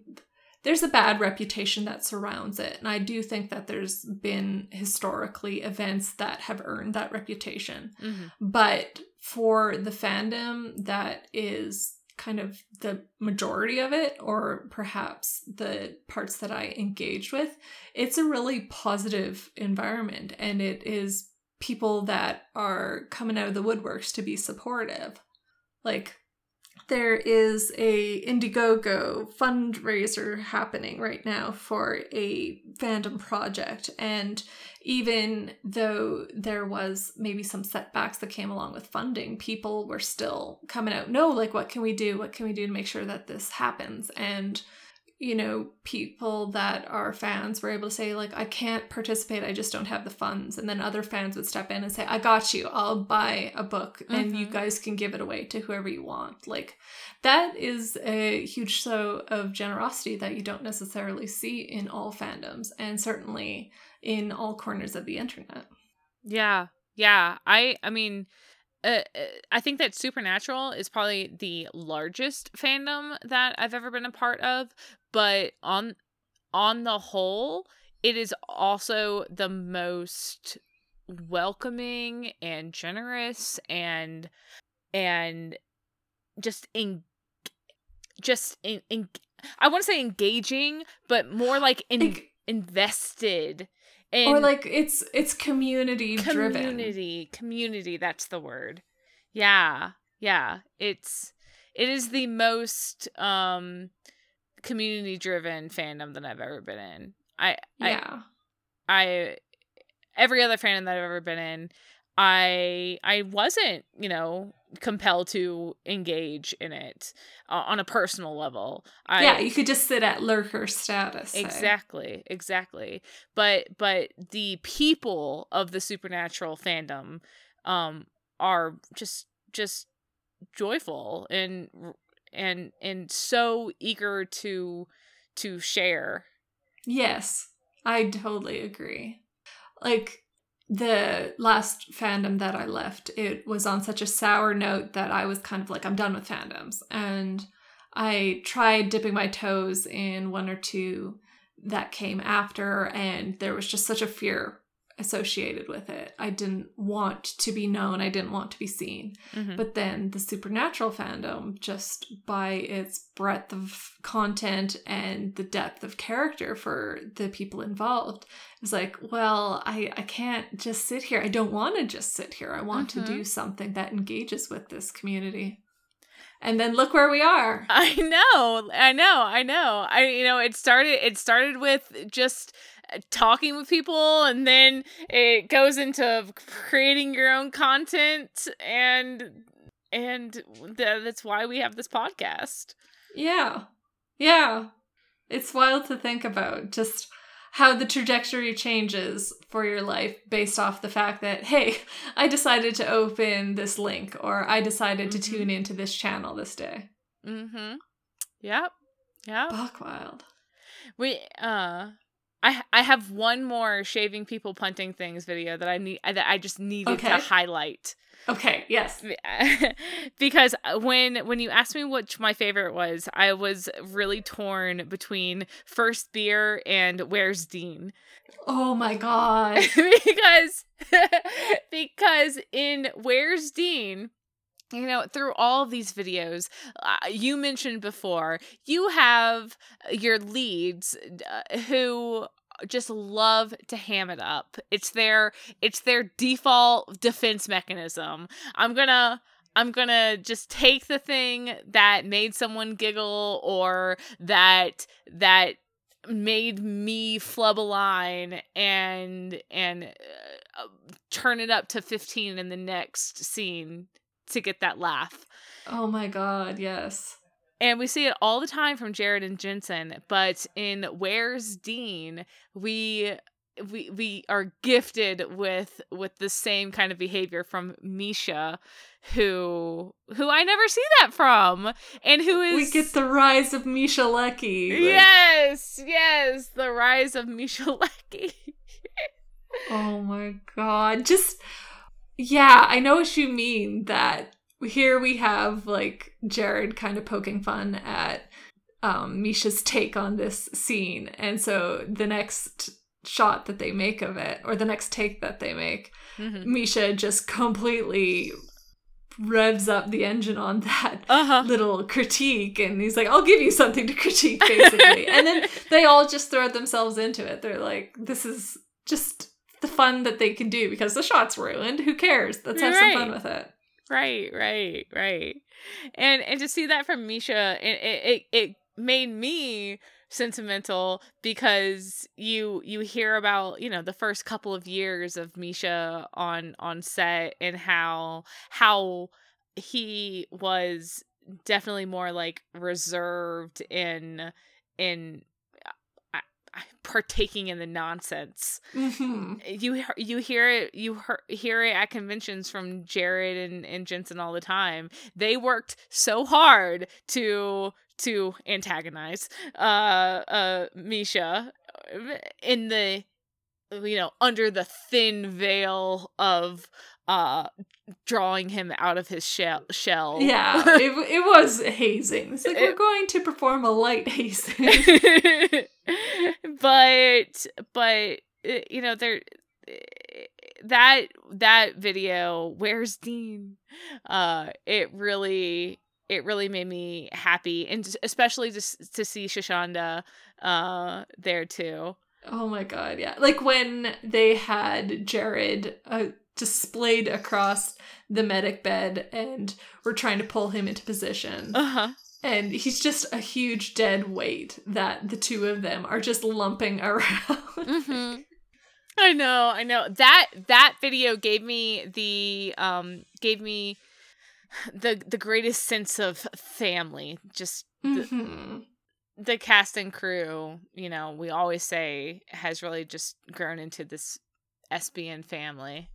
there's a bad reputation that surrounds it. And I do think that there's been historically events that have earned that reputation. Mhm. But for the fandom that is kind of the majority of it, or perhaps the parts that I engaged with, it's a really positive environment. And it is people that are coming out of the woodworks to be supportive. Like, there is a Indiegogo fundraiser happening right now for a fandom project. And even though there was maybe some setbacks that came along with funding people were still coming out no like what can we do? What can we do to make sure that this happens? And you know, people that are fans were able to say, like, I can't participate, I just don't have the funds. And then other fans would step in and say, I got you, I'll buy a book and mm-hmm. you guys can give it away to whoever you want. Like, that is a huge show of generosity that you don't necessarily see in all fandoms and certainly in all corners of the internet. Yeah. Yeah. I, I mean, uh, uh, I think that Supernatural is probably the largest fandom that I've ever been a part of, but on on the whole, it is also the most welcoming and generous and and just in just in, in I want to say engaging, but more like in, invested and or like it's it's community driven. Community community that's the word. Yeah yeah it's it is the most um community driven fandom that i've ever been in i yeah i, I every other fandom that i've ever been in i i wasn't you know compelled to engage in it uh, on a personal level. I, yeah, you could just sit at lurker status. Exactly, exactly. But but the people of the supernatural fandom um are just just joyful and and and so eager to to share. Yes, I totally agree. Like the last fandom that I left, it was on such a sour note that I was kind of like, I'm done with fandoms. And I tried dipping my toes in one or two that came after, and there was just such a fear associated with it. I didn't want to be known, I didn't want to be seen. Mm-hmm. But then the supernatural fandom, just by its breadth of content and the depth of character for the people involved, is like, well, I, I can't just sit here. I don't want to just sit here. I want mm-hmm. to do something that engages with this community and then look where we are i know i know i know i you know it started it started with just talking with people and then it goes into creating your own content and and th- that's why we have this podcast. Yeah. Yeah. It's wild to think about just how the trajectory changes for your life based off the fact that hey i decided to open this link or i decided mm-hmm. to tune into this channel this day. Mm-hmm. Yep. Yep. Buck wild. We uh I I have one more shaving people punting things video that I need that I just needed okay. to highlight. Okay, yes. because when when you asked me which my favorite was, I was really torn between First Beer and Where's Dean. Oh my god. because because in Where's Dean, you know through all of these videos uh, you mentioned before you have your leads uh, who just love to ham it up. It's their it's their default defense mechanism. I'm gonna I'm gonna just take the thing that made someone giggle or that that made me flub a line and and uh, turn it up to 15 in the next scene to get that laugh. Oh my god, yes. And we see it all the time from Jared and Jensen, but in Where's Dean, we we we are gifted with with the same kind of behavior from Misha who who I never see that from and who is We get the rise of Misha Lecky. Like... Yes, yes, the rise of Misha Lecky. oh my god. Just yeah, I know what you mean that here we have like Jared kind of poking fun at um, Misha's take on this scene. And so the next shot that they make of it, or the next take that they make, mm-hmm. Misha just completely revs up the engine on that uh-huh. little critique and he's like i'll give you something to critique basically and then they all just throw themselves into it they're like this is just the fun that they can do because the shot's ruined who cares let's have right. some fun with it Right, right, right. And and to see that from Misha, it it it made me sentimental because you you hear about you know the first couple of years of Misha on on set and how how he was definitely more like reserved in in partaking in the nonsense. Mm-hmm. You you hear it you hear it at conventions from Jared and, and Jensen all the time. They worked so hard to to antagonize uh uh Misha in the you know under the thin veil of uh drawing him out of his shell shell yeah it, it was hazing it's like it, we're going to perform a light hazing but but uh, you know there that that video where's dean uh it really it really made me happy and especially just to see Shashanda uh there too. Oh my god, yeah. Like when they had Jared uh, displayed across the medic bed and we're trying to pull him into position. Uh-huh. And he's just a huge dead weight that the two of them are just lumping around. Mm-hmm. I know, I know. That that video gave me the um gave me the the greatest sense of family. Just mm-hmm. the, the cast and crew, you know, we always say has really just grown into this SPN family.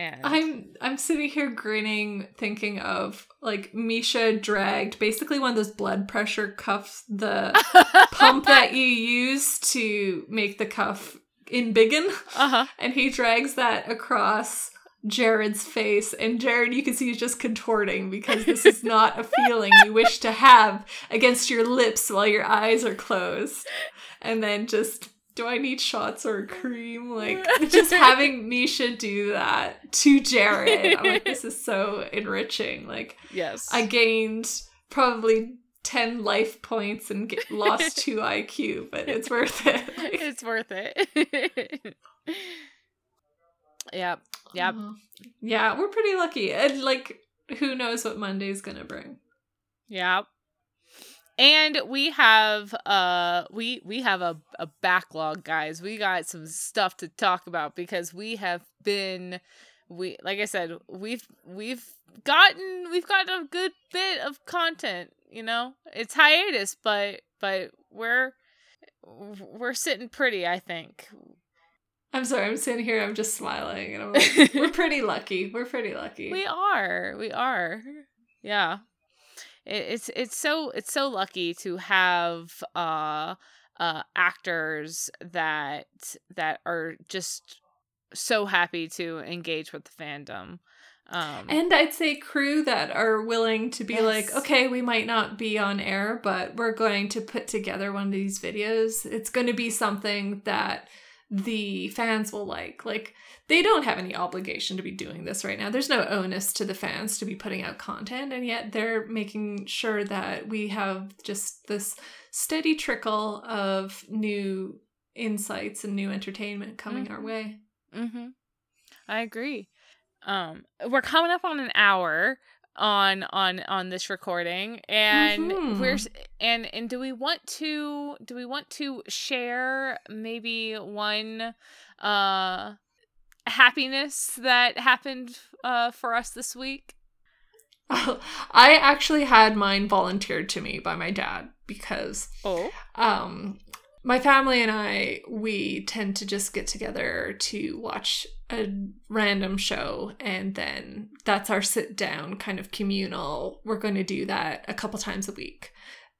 And I'm I'm sitting here grinning, thinking of like Misha dragged basically one of those blood pressure cuffs, the pump that you use to make the cuff in biggin. Uh-huh. And he drags that across Jared's face, and Jared, you can see, he's just contorting because this is not a feeling you wish to have against your lips while your eyes are closed. And then just, do I need shots or cream? Like, just having Misha do that to Jared, I'm like, this is so enriching. Like, yes, I gained probably 10 life points and get, lost 2 IQ, but it's worth it. it's worth it. Yep. Yep. Uh, yeah, we're pretty lucky. And like who knows what Monday's gonna bring. Yep. And we have uh we we have a, a backlog, guys. We got some stuff to talk about because we have been we like I said, we've we've gotten we've gotten a good bit of content, you know? It's hiatus, but but we're we're sitting pretty, I think. I'm sorry, I'm sitting here, I'm just smiling, and I'm like, we're pretty lucky. We're pretty lucky. We are. We are. Yeah. It, it's it's so it's so lucky to have uh uh actors that that are just so happy to engage with the fandom. Um, and I'd say crew that are willing to be yes. like, okay, we might not be on air, but we're going to put together one of these videos. It's going to be something that the fans will like. Like, they don't have any obligation to be doing this right now. There's no onus to the fans to be putting out content, and yet they're making sure that we have just this steady trickle of new insights and new entertainment coming mm-hmm. our way. Mm-hmm. I agree. Um, we're coming up on an hour on on on this recording and mm-hmm. we're and and do we want to do we want to share maybe one uh happiness that happened uh for us this week I actually had mine volunteered to me by my dad because oh um my family and I, we tend to just get together to watch a random show, and then that's our sit down kind of communal. We're going to do that a couple times a week.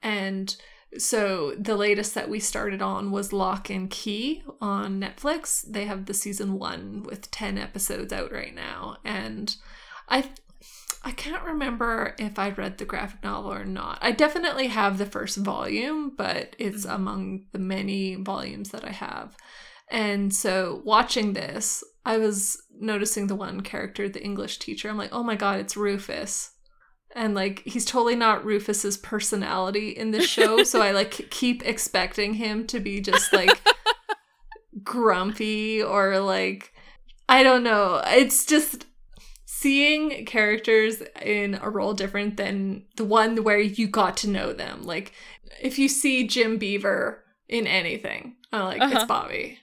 And so the latest that we started on was Locke and Key on Netflix. They have the season one with 10 episodes out right now. And I I can't remember if I read the graphic novel or not. I definitely have the first volume, but it's mm-hmm. among the many volumes that I have. And so watching this, I was noticing the one character, the English teacher. I'm like, oh my god, it's Rufus. And like he's totally not Rufus's personality in the show, so I like keep expecting him to be just like grumpy or like I don't know. It's just seeing characters in a role different than the one where you got to know them. Like if you see Jim Beaver in anything, I'm like, uh-huh. it's Bobby.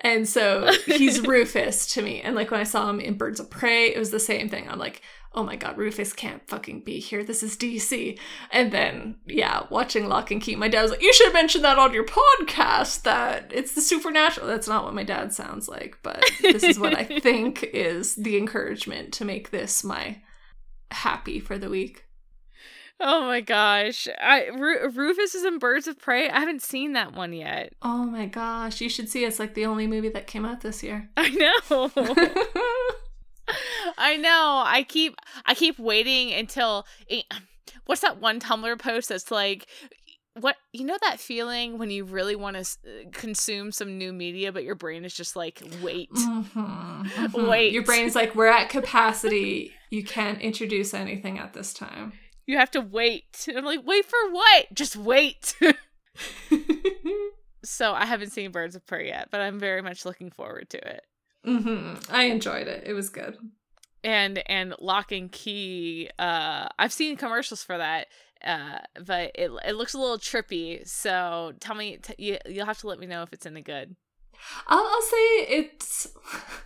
And so he's Rufus to me. And like when I saw him in Birds of Prey, it was the same thing. I'm like, oh my god, Rufus can't fucking be here. This is DC. And then, yeah, watching Locke and Key, my dad was like, you should mention that on your podcast that it's the supernatural. That's not what my dad sounds like, but this is what I think is the encouragement to make this my happy for the week. Oh my gosh. I Ru- Rufus is in Birds of Prey. I haven't seen that one yet. Oh my gosh, you should see. It's like the only movie that came out this year. I know. I know. I keep I keep waiting until it, what's that one Tumblr post that's like what you know that feeling when you really want to consume some new media but your brain is just like wait. Mm-hmm, mm-hmm. wait. Your brain's like we're at capacity. You can't introduce anything at this time. You have to wait. I'm like wait for what? Just wait. So i haven't seen birds of prey yet but i'm very much looking forward to it mm-hmm. i enjoyed it. It was good. And and Locke and Key uh i've seen commercials for that uh but it, it looks a little trippy. So tell me t- you, you'll have to let me know if it's any good. I'll, I'll say it's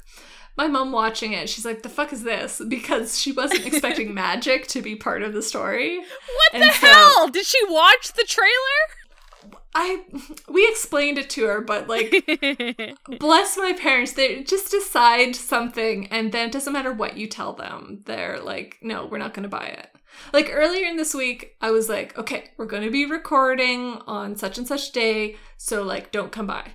my mom watching it. She's like the fuck is this? Because she wasn't expecting magic to be part of the story. What and the so, hell? Did she watch the trailer I we explained it to her, but like bless my parents, they just decide something and then it doesn't matter what you tell them. They're like, no, we're not gonna buy it. Like earlier in this week, I was like, okay, we're gonna be recording on such and such day, so like don't come by.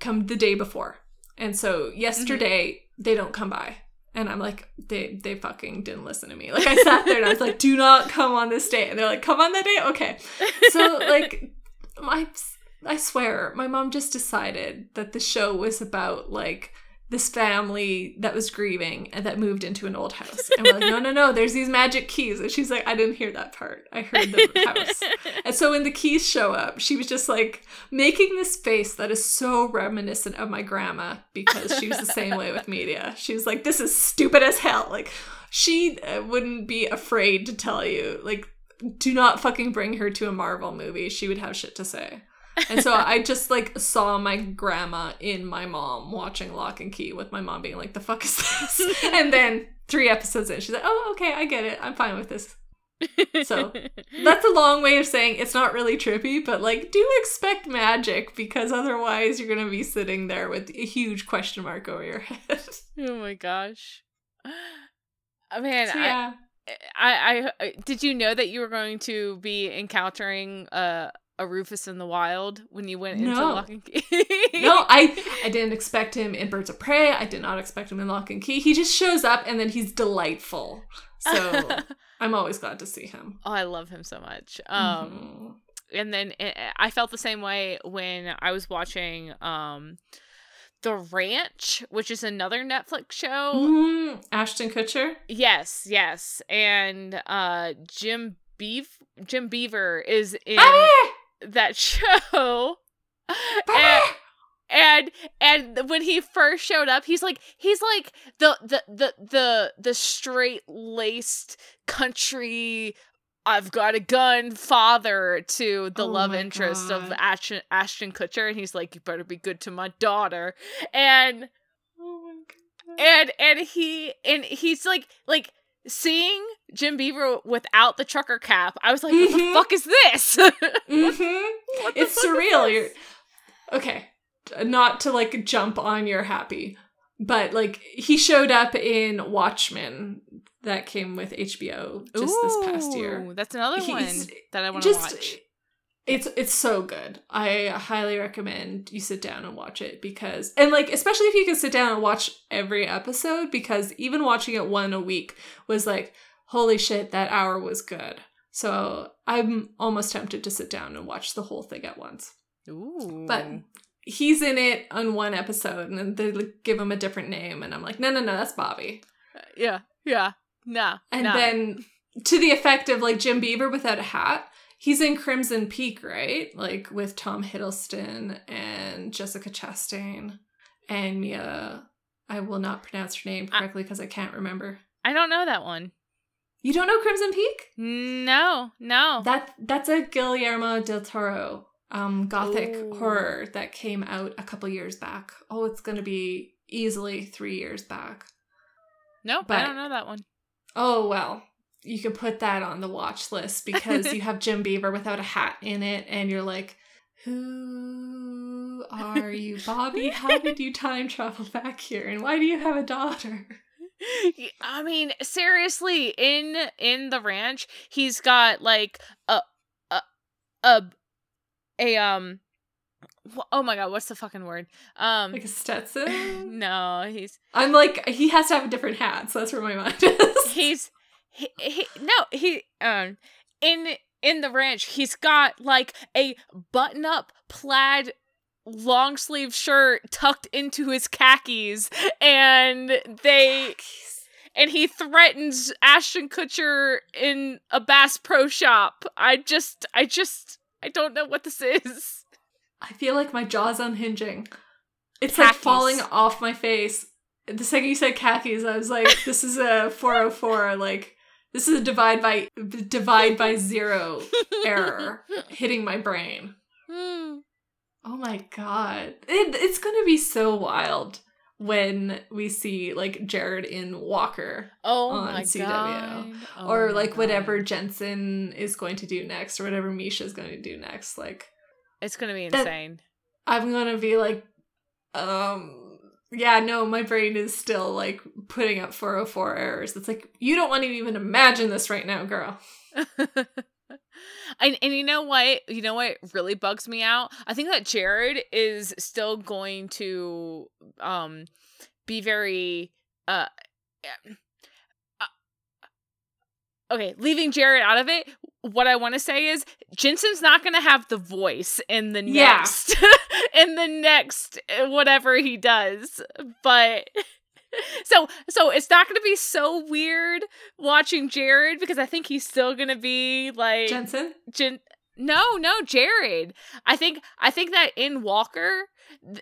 Come the day before. And so yesterday mm-hmm. they don't come by. And I'm like, they they fucking didn't listen to me. Like I sat there and I was like, do not come on this day. And they're like, come on that day? Okay. So like my I swear, my mom just decided that the show was about like this family that was grieving and that moved into an old house. And we're like, no, no, no, there's these magic keys. And she's like, I didn't hear that part. I heard the house. and so when the keys show up, she was just like making this face that is so reminiscent of my grandma because she was the same way with media. She was like, this is stupid as hell. Like, she uh, wouldn't be afraid to tell you, like, do not fucking bring her to a Marvel movie. She would have shit to say. And so I just like saw my grandma in my mom watching Locke and Key with my mom being like, the fuck is this? and then three episodes in, she's like, oh, okay, I get it. I'm fine with this. so that's a long way of saying it's not really trippy, but like, do expect magic because otherwise you're going to be sitting there with a huge question mark over your head. oh my gosh. Oh, man, so, yeah. I- I, I did you know that you were going to be encountering a a Rufus in the wild when you went into no. Locke and Key? no, I I didn't expect him in Birds of Prey. I did not expect him in Locke and Key. He just shows up and then he's delightful. So I'm always glad to see him. Oh, I love him so much. Um, mm-hmm. and then eh, eh, I felt the same way when I was watching um the Ranch, which is another Netflix show. Mm, Ashton Kutcher. Yes, yes, and uh, Jim Beef Jim Beaver is in ah! that show. and, and and when he first showed up he's like he's like the the the the the straight laced country I've got a gun father to the oh love interest God. of Ashton, Ashton Kutcher and he's like you better be good to my daughter and oh and and he and he's like like seeing Jim Beaver without the trucker cap I was like mm-hmm. what the mm-hmm. fuck is this mm-hmm. it's surreal you're okay not to like jump on your happy but like he showed up in Watchmen that came with HBO just Ooh, this past year. That's another He's, one that I want to watch. It's it's so good. I highly recommend you sit down and watch it because and like especially if you can sit down and watch every episode because even watching it one a week was like holy shit that hour was good. So I'm almost tempted to sit down and watch the whole thing at once. Ooh. But he's in it on one episode and then they give him a different name and I'm like no no no that's Bobby. Uh, yeah. Yeah. Nah. And then to the effect of like Jim Beaver without a hat. He's in Crimson Peak, right? Like with Tom Hiddleston and Jessica Chastain and yeah, I will not pronounce her name correctly because I, can't remember. I don't know that one. You don't know Crimson Peak? No, no. That that's a Guillermo del Toro um gothic Ooh. horror that came out a couple years back. Oh, it's going to be easily 3 years back. nope, but- I don't know that one. Oh, well. You could put that on the watch list because you have Jim Beaver without a hat in it and you're like, "Who are you, Bobby? How did you time travel back here and why do you have a daughter?" I mean, seriously, in in the ranch, he's got like a a a, a um oh my god, what's the fucking word? Um Like a Stetson? no, he's I'm like, he has to have a different hat, so that's where my mind is. He's he, he no, he um in in the ranch, he's got like a button up plaid long sleeve shirt tucked into his khakis and they and he threatens Ashton Kutcher in a Bass Pro Shop. I just, I just, I don't know what this is. I feel like my jaw's unhinging. It's like falling off my face. The second you said khakis, I was like, this is a 404, like, this is a divide by divide by zero error hitting my brain. Hmm. Oh my god. It, it's gonna be so wild when we see like Jared in Walker Oh On my CW. god. Oh or like whatever Jensen is going to do next or whatever Misha's going to do next. Like It's gonna be That- insane. I'm gonna be like, um, yeah, no, my brain is still like putting up 404 errors. It's like, you don't want to even imagine this right now, girl. and and you know what? You know what really bugs me out? I think that Jared is still going to um be very uh uh, Okay, leaving Jared out of it, what I want to say is Jensen's not going to have the voice in the Yeah. next in the next uh, whatever he does. But so so it's not going to be so weird watching Jared because I think he's still going to be like Jensen? Jen- no, no, Jared. I think I think that in Walker,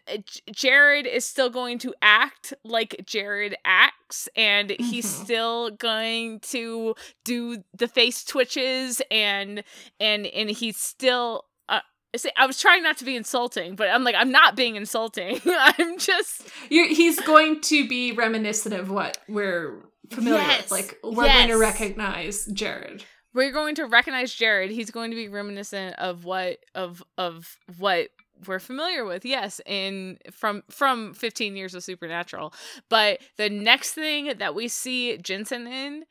J- Jared is still going to act like Jared acts, and he's Mhm. still going to do the face twitches, and and and he's still. Uh, I was trying not to be insulting, but I'm like I'm not being insulting. I'm just You're, he's going to be reminiscent of what we're familiar Yes, with. Like, we're going to recognize Jared. We're going to recognize Jared. He's going to be reminiscent of what of of what we're familiar with. Yes, in from from 15 years of Supernatural. But the next thing that we see Jensen in,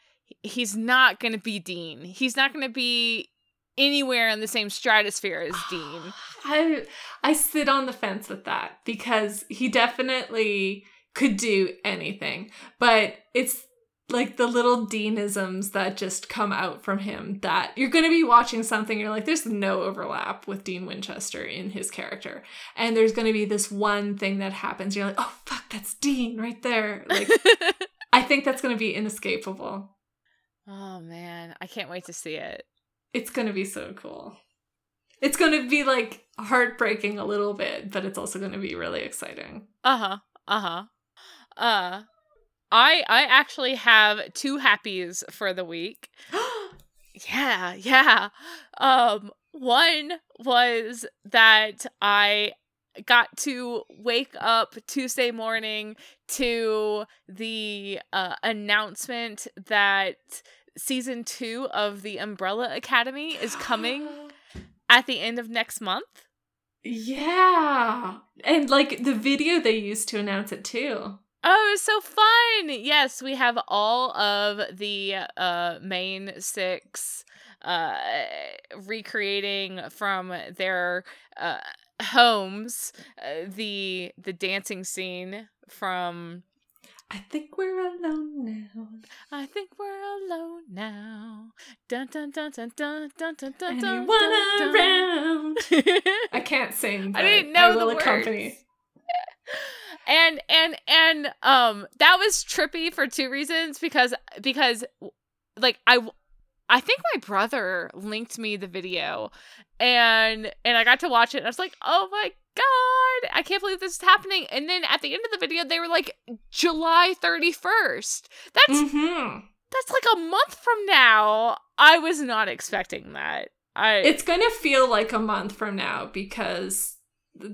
he's not going to be Dean. He's not going to be anywhere in the same stratosphere as Dean. I I sit on the fence with that because he definitely could do anything, but it's like the little deanisms that just come out from him that you're going to be watching something you're like there's no overlap with Dean Winchester in his character and there's going to be this one thing that happens you're like oh fuck that's Dean right there like I think that's going to be inescapable oh man, I can't wait to see it. it's going to be so cool it's going to be like heartbreaking a little bit but it's also going to be really exciting Uh-huh. Uh-huh. Uh I I actually have two happies for the week. Yeah, yeah. Um one was that I got to wake up Tuesday morning to the uh, announcement that season 2 of the Umbrella Academy is coming at the end of next month. Yeah. And like the video they used to announce it too. Oh, so fun! Yes, we have all of the uh, main six uh, recreating from their uh, homes uh, the the dancing scene from. I think we're alone now. I think we're alone now. Dun dun dun dun dun dun dun dun. Anyone dun, dun, around? I can't sing. I didn't know I will the words. and and and um that was trippy for two reasons because because like I I think my brother linked me the video and and I got to watch it and I was like, "Oh my god, I can't believe this is happening." And then at the end of the video they were like July 31st. That's mm-hmm. that's like a month from now. I was not expecting that. I It's going to feel like a month from now because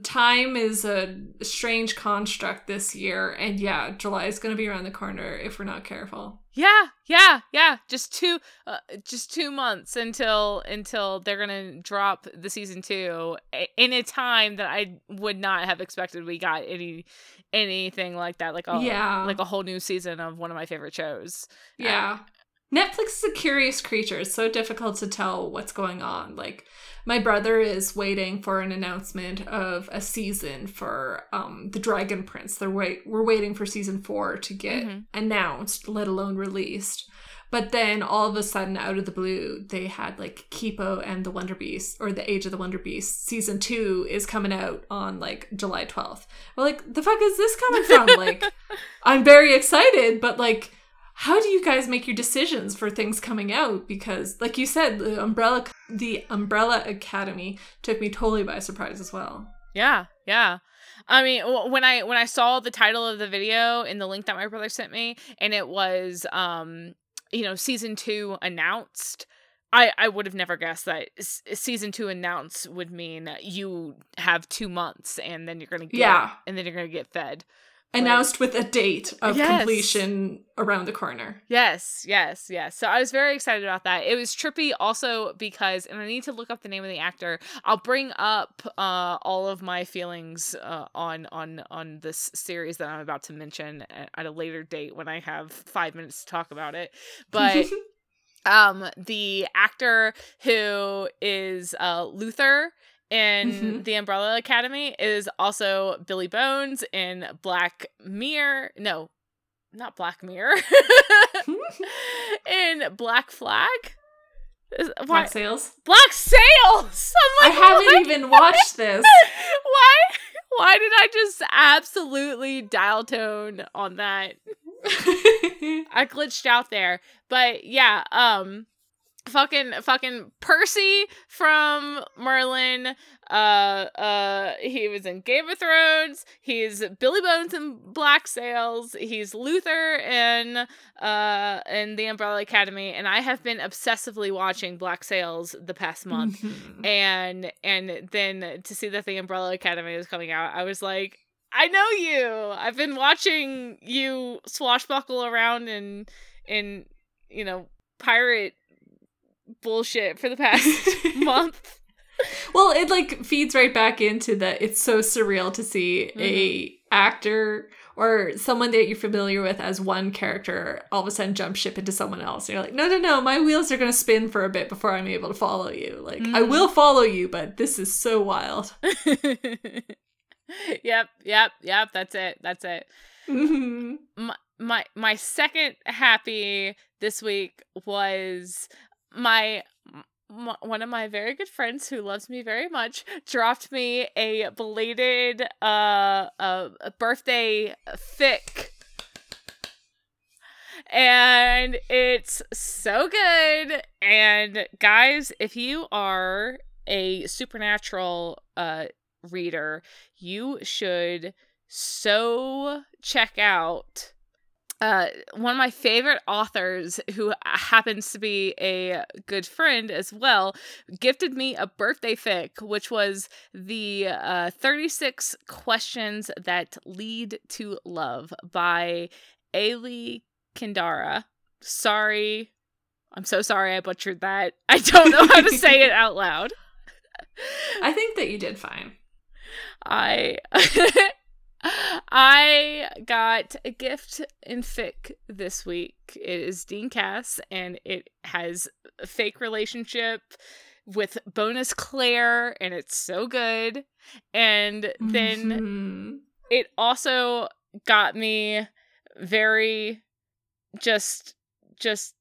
time is a strange construct this year. And yeah, July is going to be around the corner if we're not careful. Yeah, yeah, yeah. Just two, uh, just two months until until they're gonna drop the season two in a time that I would not have expected. We got any anything like that, like a Yeah. like a whole new season of one of my favorite shows. Yeah. Netflix is a curious creature. It's so difficult to tell what's going on. Like my brother is waiting for an announcement of a season for um The Dragon Prince. They're wait we're waiting for season 4 to get Mhm. announced, let alone released. But then all of a sudden out of the blue, they had like Kipo and the Wonder Beast or The Age of the Wonder Beast. Season 2 is coming out on like July 12th. Well, like the fuck is this coming from? like I'm very excited, but like how do you guys make your decisions for things coming out because like you said the umbrella the umbrella academy took me totally by surprise as well Yeah, yeah. I mean, when I when I saw the title of the video in the link that my brother sent me, and it was, um, you know, season two announced. I, I would have never guessed that s- season two announced would mean you have two months and then you're gonna get Yeah. and then you're gonna get fed. Announced with a date of Yes. completion around the corner Yes, yes, yes. So I was very excited about that. It was trippy also because, and I need to look up the name of the actor. I'll bring up uh, all of my feelings uh, on on on this series that I'm about to mention at, at a later date when I have five minutes to talk about it. But um, the actor who is uh, Luther in Mhm. the Umbrella Academy is also Billy Bones in Black Mirror. No, not Black Mirror. in Black Flag. Is- Why? black sails Black Sails. i like, haven't what? even watched this Why? Why did I just absolutely dial tone on that? I glitched out there. But yeah, um fucking fucking Percy from Merlin. Uh uh he was in Game of Thrones. He's Billy Bones in Black Sails. He's Luther in uh in the Umbrella Academy and I have been obsessively watching Black Sails the past month and and then to see that the Umbrella Academy was coming out, I was like, I know you. I've been watching you swashbuckle around in in you know pirate bullshit for the past month. well it like feeds right back into that it's so surreal to see a actor or someone that you're familiar with as one character all of a sudden jump ship into someone else you're like no no no my wheels are going to spin for a bit before i'm able to follow you like i Mhm. will follow you but this is so wild yep, yep, yep. That's it. That's it. Mhm. my my my second happy this week was my, m one of my very good friends who loves me very much dropped me a belated uh uh, birthday fic and it's so good. And guys if you are a supernatural uh reader you should so check out uh, one of my favorite authors who happens to be a good friend as well gifted me a birthday fic which was the uh, 36 questions that lead to love by ailey kindara. Sorry. I'm so sorry i butchered that. I don't know how to say it out loud. I think that you did fine. I I got a gift in fic this week. It is Dean Cas and it has a fake relationship with bonus Claire and it's so good. And then Mhm. it also got me very just just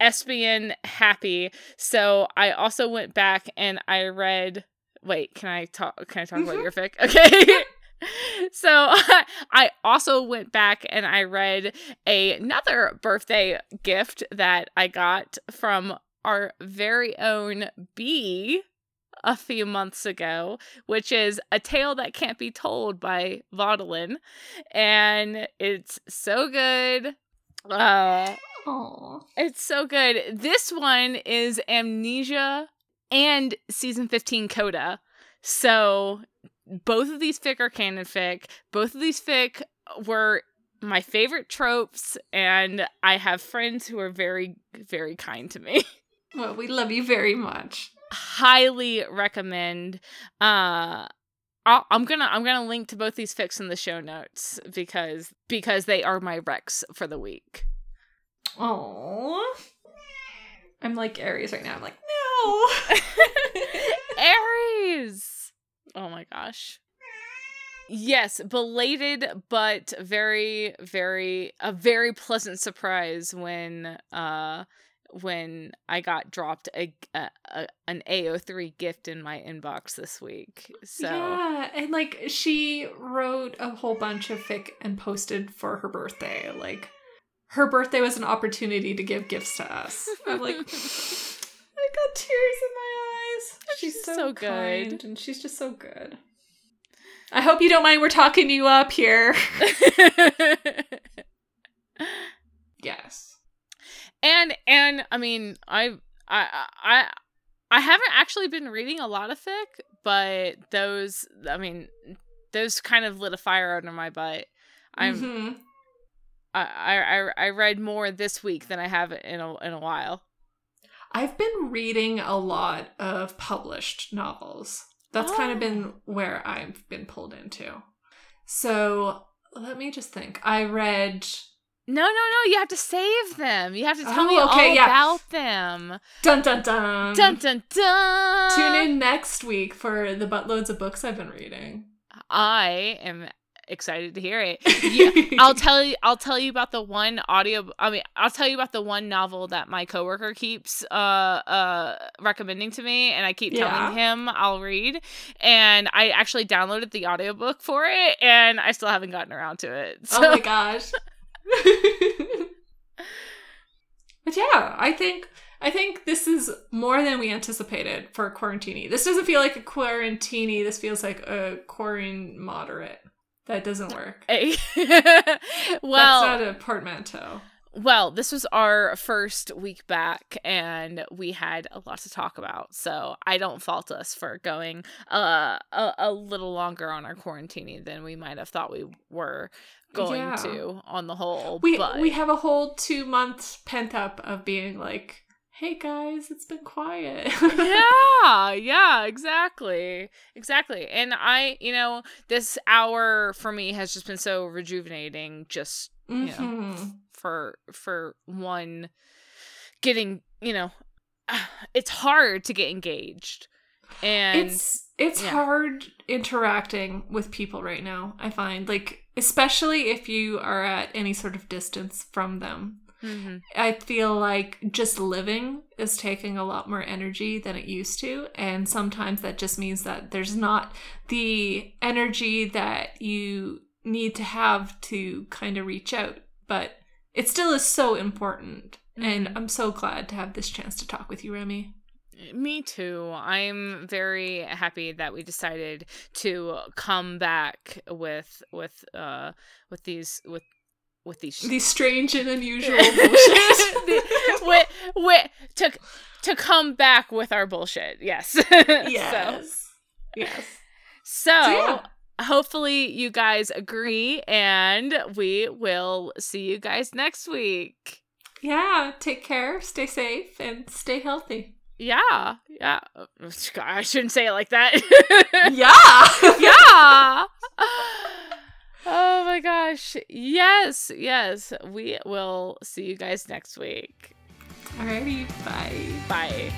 SPN happy. So I also went back and I read wait, can I talk can I talk about Mhm. your fic? Okay. so I also went back and I read a, another birthday gift that I got from our very own B a few months ago, which is A Tale That Can't Be Told by Vaudeline. And it's so good. Uh, Aww. it's so good. This one is Amnesia and season 15 Coda. So both of these fic are canon fic. Both of these fic were my favorite tropes, and I have friends who are very, very kind to me. Well, we love you very much. Highly recommend. Uh I'll, I'm gonna I'm gonna link to both these fics in the show notes because because they are my recs for the week. Oh, I'm like Aries right now. I'm like, no. Aries. Oh my gosh. Yes, belated but very very a very pleasant surprise when uh when I got dropped a, a, a an AO3 gift in my inbox this week. So Yeah, and like she wrote a whole bunch of fic and posted for her birthday. Like her birthday was an opportunity to give gifts to us. I'm like, I got tears in my eyes. She's, She's so, so kind, good. and she's just so good. I hope you don't mind we're talking you up here. yes. and and I mean I I I I haven't actually been reading a lot of fic, but those I mean those kind of lit a fire under my butt. I'm Mhm. I, I I I read more this week than I have in a in a while. I've been reading a lot of published novels. That's kind of Oh. been where I've been pulled into. So let me just think. I read No, no, no! You have to save them. You have to tell Oh, me okay, all yeah. about them. Dun Dun Dun. Dun dun dun! Tune in next week for the buttloads of books I've been reading. I am excited to hear it. Yeah, I'll tell you. I'll tell you about the one audio. I mean, I'll tell you about the one novel that my coworker keeps uh uh recommending to me, and I keep Yeah. telling him I'll read. And I actually downloaded the audiobook for it, and I still haven't gotten around to it. So. Oh my gosh. but yeah, I think I think this is more than we anticipated for a quarantini. This doesn't feel like a quarantini. This feels like a quarantine moderate. That doesn't work. well, That's not a portmanteau. Well, this was our first week back, and we had a lot to talk about. So I don't fault us for going uh, a, a little longer on our quarantining than we might have thought we were going Yeah. to on the whole. We but we have a whole two months pent up of being like, hey guys, it's been quiet. yeah, yeah, exactly. Exactly. And I, you know, this hour for me has just been so rejuvenating just know, Mhm. for for one getting, you know, it's hard to get engaged. And it's it's yeah. hard interacting with people right now i find like especially if you are at any sort of distance from them Mhm. i feel like just living is taking a lot more energy than it used to and sometimes that just means that there's not the energy that you need to have to kind of reach out but it still is so important and Mhm. i'm so glad to have this chance to talk with you remy Me too. I'm very happy that we decided to come back with with uh with these with with these these strange and unusual bullshit. with, with, to to come back with our bullshit. Yes. yes. Yes. So, So, so yeah. hopefully you guys agree and we will see you guys next week. Yeah. Take care, stay safe, and stay healthy. Yeah. Yeah. I shouldn't say it like that. Yeah. yeah. Oh my gosh. Yes, yes. We will see you guys next week. Alrighty. Bye. Bye.